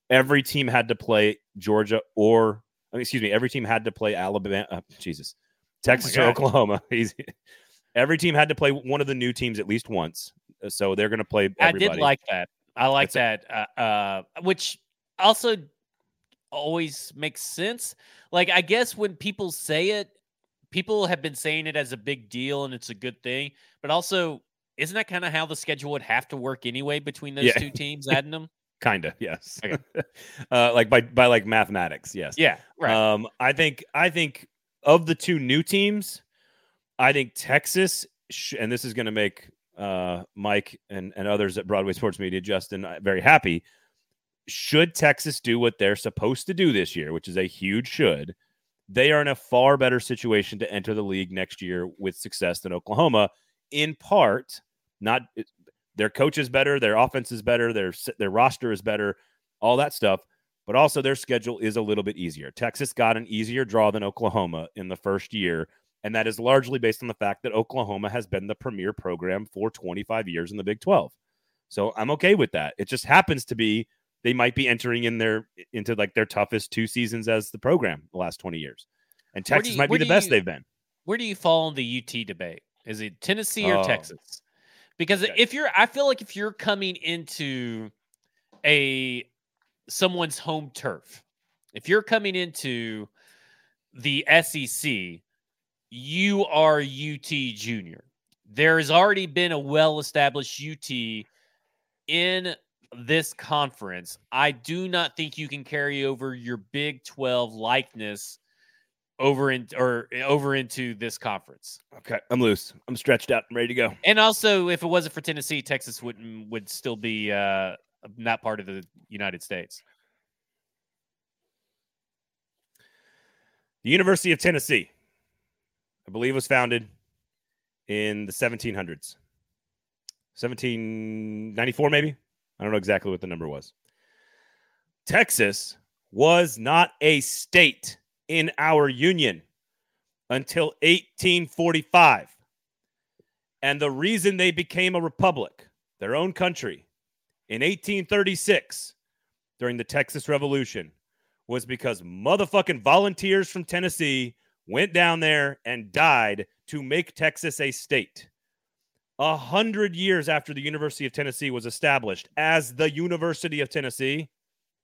Every team had to play Georgia or I mean, excuse me, every team had to play Alabama. Uh, Jesus, Oh Texas or Oklahoma. Easy. Every team had to play one of the new teams at least once. Uh, So they're going to play. Everybody. I did like that. I like That's that. Uh, uh, which also always makes sense. Like I guess when people say it, people have been saying it as a big deal and it's a good thing. But also, isn't that kind of how the schedule would have to work anyway between those Yeah. two teams, adding them? Kinda, yes. Okay. uh, like by by like mathematics, yes. Yeah, right. Um, I think I think of the two new teams, I think Texas, sh- and this is going to make uh, Mike and and others at Broadway Sports Media, Justin, uh, very happy. Should Texas do what they're supposed to do this year, which is a huge should, they are in a far better situation to enter the league next year with success than Oklahoma. In part, not their coach is better, their offense is better, their their roster is better, all that stuff. But also their schedule is a little bit easier. Texas got an easier draw than Oklahoma in the first year, and that is largely based on the fact that Oklahoma has been the premier program for 25 years in the Big 12. So I'm okay with that. It just happens to be they might be entering in their into like their toughest two seasons as the program the last 20 years. And Texas you- might be the best you- they've been. Where do you fall in the UT debate? Is it Tennessee or Oh. Texas? Because Okay. if you're, I feel like if you're coming into a someone's home turf, if you're coming into the SEC, you are UT Junior. There has already been a well-established UT in this conference. I do not think you can carry over your Big 12 likeness over in or over into this conference. Okay, I'm loose. I'm stretched out. I'm ready to go. And also, if it wasn't for Tennessee, Texas wouldn't would still be uh, not part of the United States. The University of Tennessee, I believe, was founded in the 1700s. 1794, maybe? I don't know exactly what the number was. Texas was not a state in our union until 1845. And the reason they became a republic, their own country, in 1836 during the Texas Revolution was because motherfucking volunteers from Tennessee went down there and died to make Texas a state. A hundred years after the University of Tennessee was established as the University of Tennessee,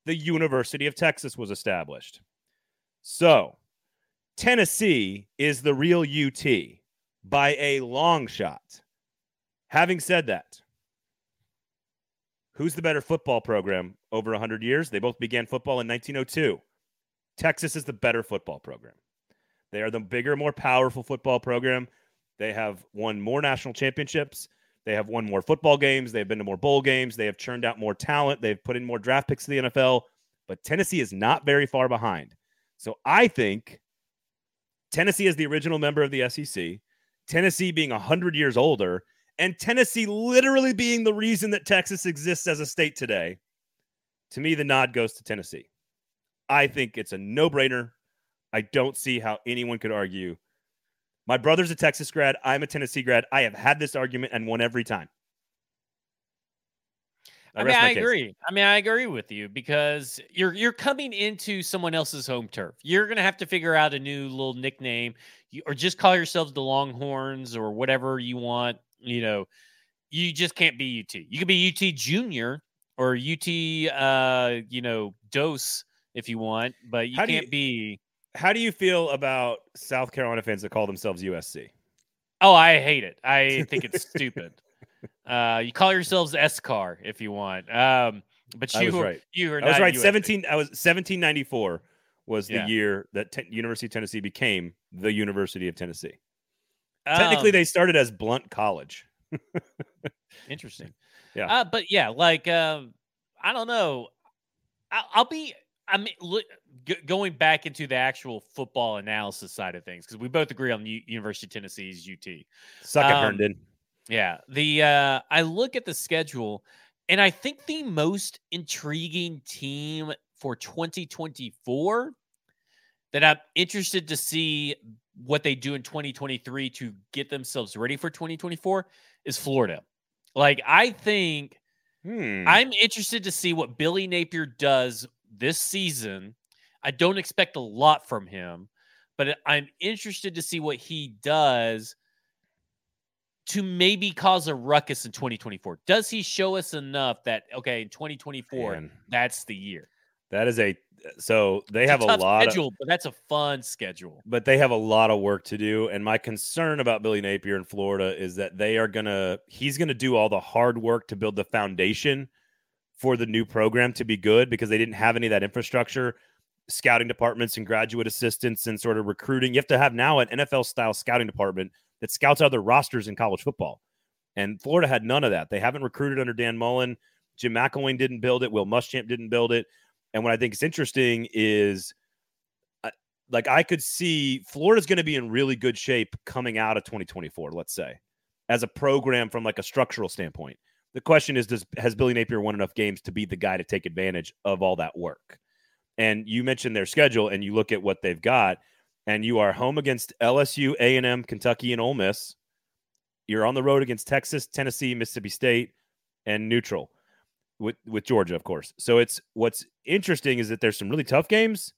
the University of Texas was established. So, Tennessee is the real UT by a long shot. Having said that, who's the better football program over 100 years? They both began football in 1902. Texas is the better football program. They are the bigger, more powerful football program. They have won more national championships. They have won more football games. They've been to more bowl games. They have churned out more talent. They've put in more draft picks to the NFL. But Tennessee is not very far behind. So I think Tennessee is the original member of the SEC, Tennessee being 100 years older, and Tennessee literally being the reason that Texas exists as a state today. To me, the nod goes to Tennessee. I think it's a no brainer. I don't see how anyone could argue. My brother's a Texas grad. I'm a Tennessee grad. I have had this argument and won every time. I, mean, I agree. I mean, I agree with you because you're you're coming into someone else's home turf. You're gonna have to figure out a new little nickname, or just call yourselves the Longhorns or whatever you want. You know, you just can't be UT. You could be UT Junior or UT, uh, you know, Dose if you want, but you How can't you- be. How do you feel about South Carolina fans that call themselves USC? Oh, I hate it. I think it's stupid. Uh, you call yourselves SCAR if you want. Um, but I you was are, right. you are I was right. USC. 17 I was 1794 was the Yeah. year that Te- University of Tennessee became the University of Tennessee. Technically Um, they started as Blount College. Interesting. Yeah. Uh, but yeah, like um, I don't know. I, I'll be. I mean, look, g- going back into the actual football analysis side of things because we both agree on U- University of Tennessee's UT. Suck it, Um, Herndon. Yeah. The uh, I look at the schedule, and I think the most intriguing team for 2024 that I'm interested to see what they do in 2023 to get themselves ready for 2024 is Florida. Like I think Hmm. I'm interested to see what Billy Napier does this season. I don't expect a lot from him, but I'm interested to see what he does to maybe cause a ruckus in 2024. Does he show us enough that okay, in 2024, Man, that's the year? that is a so they It's have a tough lot of, schedule, but that's a fun schedule. but they have a lot of work to do. And my concern about Billy Napier in Florida is that they are gonna he's gonna do all the hard work to build the foundation for the new program to be good because they didn't have any of that infrastructure, scouting departments and graduate assistants and sort of recruiting. You have to have now an NFL style scouting department that scouts other rosters in college football. And Florida had none of that. They haven't recruited under Dan Mullen. Jim McElwain didn't build it. Will Muschamp didn't build it. And what I think is interesting is uh, like I could see Florida's going to be in really good shape coming out of 2024, let's say, as a program from like a structural standpoint. The question is, does has Billy Napier won enough games to be the guy to take advantage of all that work? And you mentioned their schedule, and you look at what they've got, and you are home against LSU, A and M, Kentucky, and Ole Miss. You're on the road against Texas, Tennessee, Mississippi State, and neutral with with Georgia, of course. So it's what's interesting is that there's some really tough games,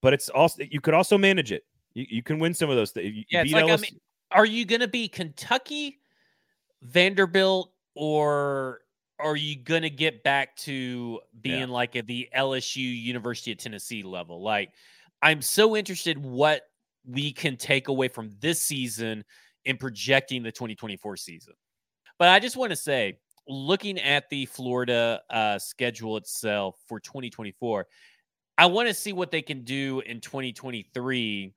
but it's also you could also manage it. You, you can win some of those. Th- Yeah, like, I mean, Are you going to be Kentucky, Vanderbilt, or are you going to get back to being Yeah. like at the LSU University of Tennessee level? Like, I'm so interested what we can take away from this season in projecting the 2024 season. But I just want to say, looking at the Florida uh, schedule itself for 2024, I want to see what they can do in 2023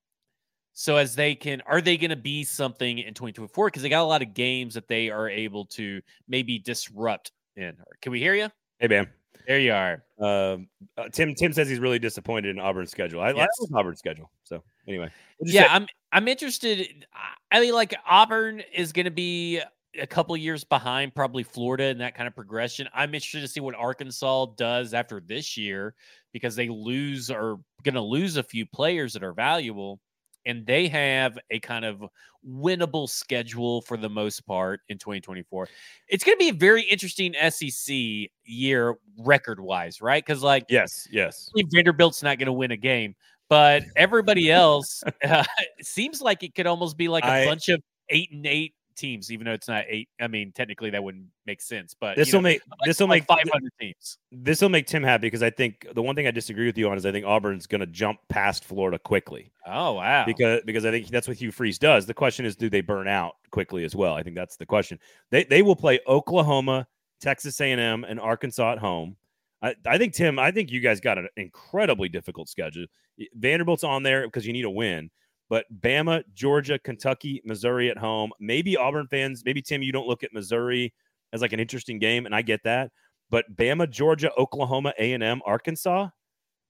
so as they can are they going to be something in 2024 because they got a lot of games that they are able to maybe disrupt in can we hear you Hey, bam. there you are Um, uh, Tim Tim says he's really disappointed in Auburn's schedule. I, I Yes. like Auburn's schedule. So anyway, yeah say? i'm i'm interested i mean like auburn is going to be a couple years behind probably florida in that kind of progression i'm interested to see what arkansas does after this year because they lose or going to lose a few players that are valuable and they have a kind of winnable schedule for the most part in 2024 it's going to be a very interesting sec year record wise right because like yes, yes. Vanderbilt's not going to win a game, but everybody else uh, seems like it could almost be like a I- bunch of eight and eight teams, even though it's not eight. I mean, technically that wouldn't make sense, but This will make this will make five hundred teams. this will make Tim happy because I think the one thing I disagree with you on is I think Auburn's going to jump past Florida quickly Oh wow! because because I think that's what Hugh Freeze does. The question is, do they burn out quickly as well? I think that's the question. They they will play Oklahoma, Texas A and M, and Arkansas at home. I, I think Tim. I think you guys got an incredibly difficult schedule. Vanderbilt's on there because you need a win, but Bama, Georgia, Kentucky, Missouri at home. Maybe Auburn fans, maybe Tim, you don't look at Missouri as like an interesting game, and I get that. But Bama, Georgia, Oklahoma, A and M, Arkansas.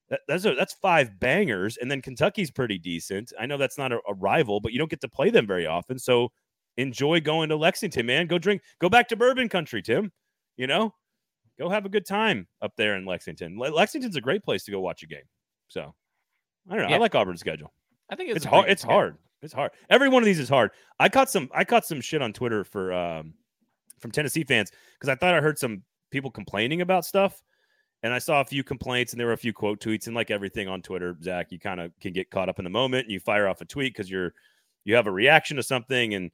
That, that's a, that's five bangers, and then Kentucky's pretty decent. I know that's not a, a rival, but you don't get to play them very often. So enjoy going to Lexington, man. Go drink, go back to bourbon country, Tim. You know, go have a good time up there in Lexington. Le- Lexington's a great place to go watch a game. So I don't know. Yeah. I like Auburn's schedule. I think it's, It's hard. It's schedule. hard. It's hard. Every one of these is hard. I caught some. I caught some shit on Twitter for um, from Tennessee fans because I thought I heard some people complaining about stuff. And I saw a few complaints and there were a few quote tweets. And like everything on Twitter, Zach, you kind of can get caught up in the moment and you fire off a tweet because you're you have a reaction to something and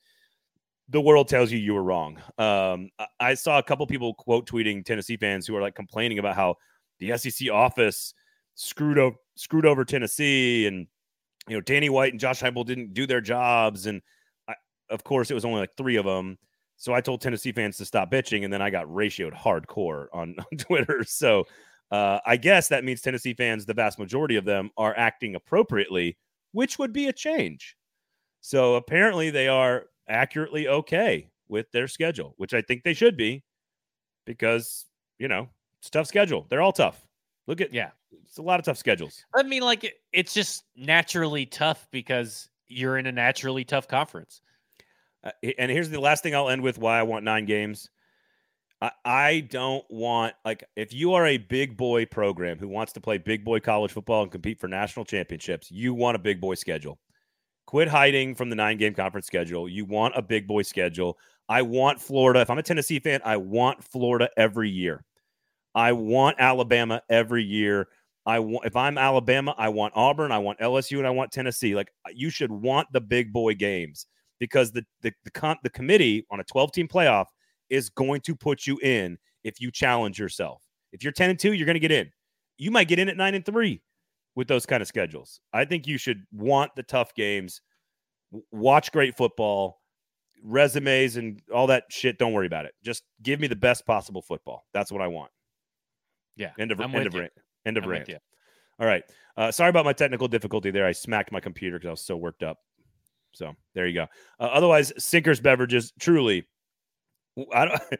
the world tells you you were wrong. Um, I saw a couple people quote tweeting Tennessee fans who are like complaining about how the SEC office screwed over screwed over Tennessee and you know Danny White and Josh Heupel didn't do their jobs and I, of course it was only like three of them so I told Tennessee fans to stop bitching, and then I got ratioed hardcore on, on Twitter. So uh, I guess that means Tennessee fans, the vast majority of them, are acting appropriately, which would be a change. So apparently they are accurately okay with their schedule, which I think they should be, because you know it's tough schedule. They're all tough. Look at yeah, it's a lot of tough schedules. I mean, like it, it's just naturally tough because you're in a naturally tough conference. Uh, and here's the last thing I'll end with why I want nine games. I, I don't want, like, if you are a big boy program who wants to play big boy college football and compete for national championships, you want a big boy schedule. Quit hiding from the nine game conference schedule. You want a big boy schedule. I want Florida. If I'm a Tennessee fan, I want Florida every year. I want Alabama every year. I want if I'm Alabama, I want Auburn, I want LSU, and I want Tennessee. Like you should want the big boy games because the the the, com- the committee on a 12 team playoff is going to put you in if you challenge yourself. If you're 10 and 2, you're going to get in. You might get in at 9 and 3 with those kind of schedules. I think you should want the tough games, watch great football, resumes and all that shit. Don't worry about it. Just give me the best possible football. That's what I want. Yeah. End of I'm end of you. rant. End of I'm rant. All right. Uh, sorry about my technical difficulty there. I smacked my computer because I was so worked up. So there you go. Uh, otherwise, Sinkers Beverages truly, I don't.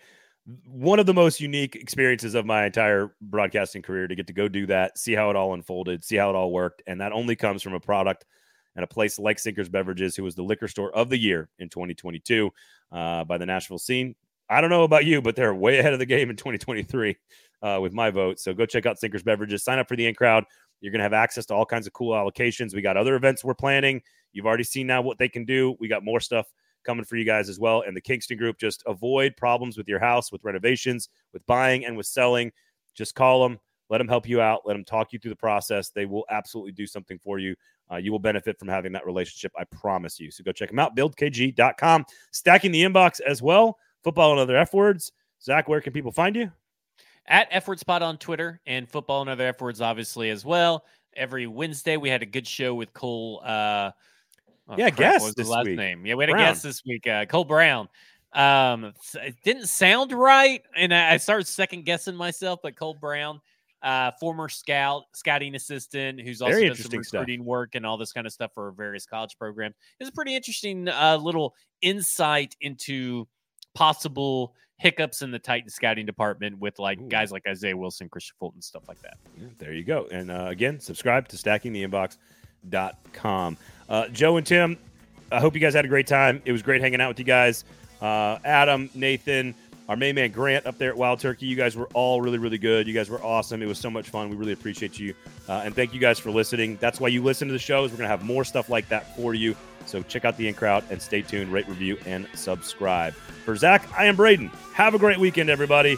One of the most unique experiences of my entire broadcasting career to get to go do that, see how it all unfolded, see how it all worked, and that only comes from a product and a place like Sinkers Beverages, who was the liquor store of the year in 2022 uh, by the Nashville scene. I don't know about you, but they're way ahead of the game in 2023 uh, with my vote. So go check out Sinkers Beverages. Sign up for the in crowd. You're going to have access to all kinds of cool allocations. We got other events we're planning. You've already seen now what they can do. We got more stuff coming for you guys as well. And the Kingston Group, just avoid problems with your house, with renovations, with buying, and with selling. Just call them, let them help you out, let them talk you through the process. They will absolutely do something for you. Uh, you will benefit from having that relationship. I promise you. So go check them out, buildkg.com. Stacking the inbox as well. Football and other F words. Zach, where can people find you? At F Word Spot on Twitter and football and other F words, obviously, as well. Every Wednesday, we had a good show with Cole. Uh, oh, Yeah, guest this his last week. name? Yeah, we had a guest this week, uh, Cole Brown. Um, it didn't sound right, and I started second guessing myself. But Cole Brown, uh, former scout, scouting assistant, who's also Very done some interesting stuff. recruiting work and all this kind of stuff for various college programs. It's a pretty interesting uh, little insight into possible hiccups in the Titan scouting department with like Ooh. guys like Isaiah Wilson, Kristian Fulton, stuff like that. Yeah, there you go. And uh, again, subscribe to stackingtheinbox.com. Uh, Joe and Tim, I hope you guys had a great time. It was great hanging out with you guys. Uh, Adam, Nathan, our main man Grant up there at Wild Turkey. You guys were all really, really good. You guys were awesome. It was so much fun. We really appreciate you. Uh, and thank you guys for listening. That's why you listen to the shows. We're going to have more stuff like that for you. So check out the in crowd and stay tuned, rate, review, and subscribe. For Zach, I am Braden. Have a great weekend, everybody.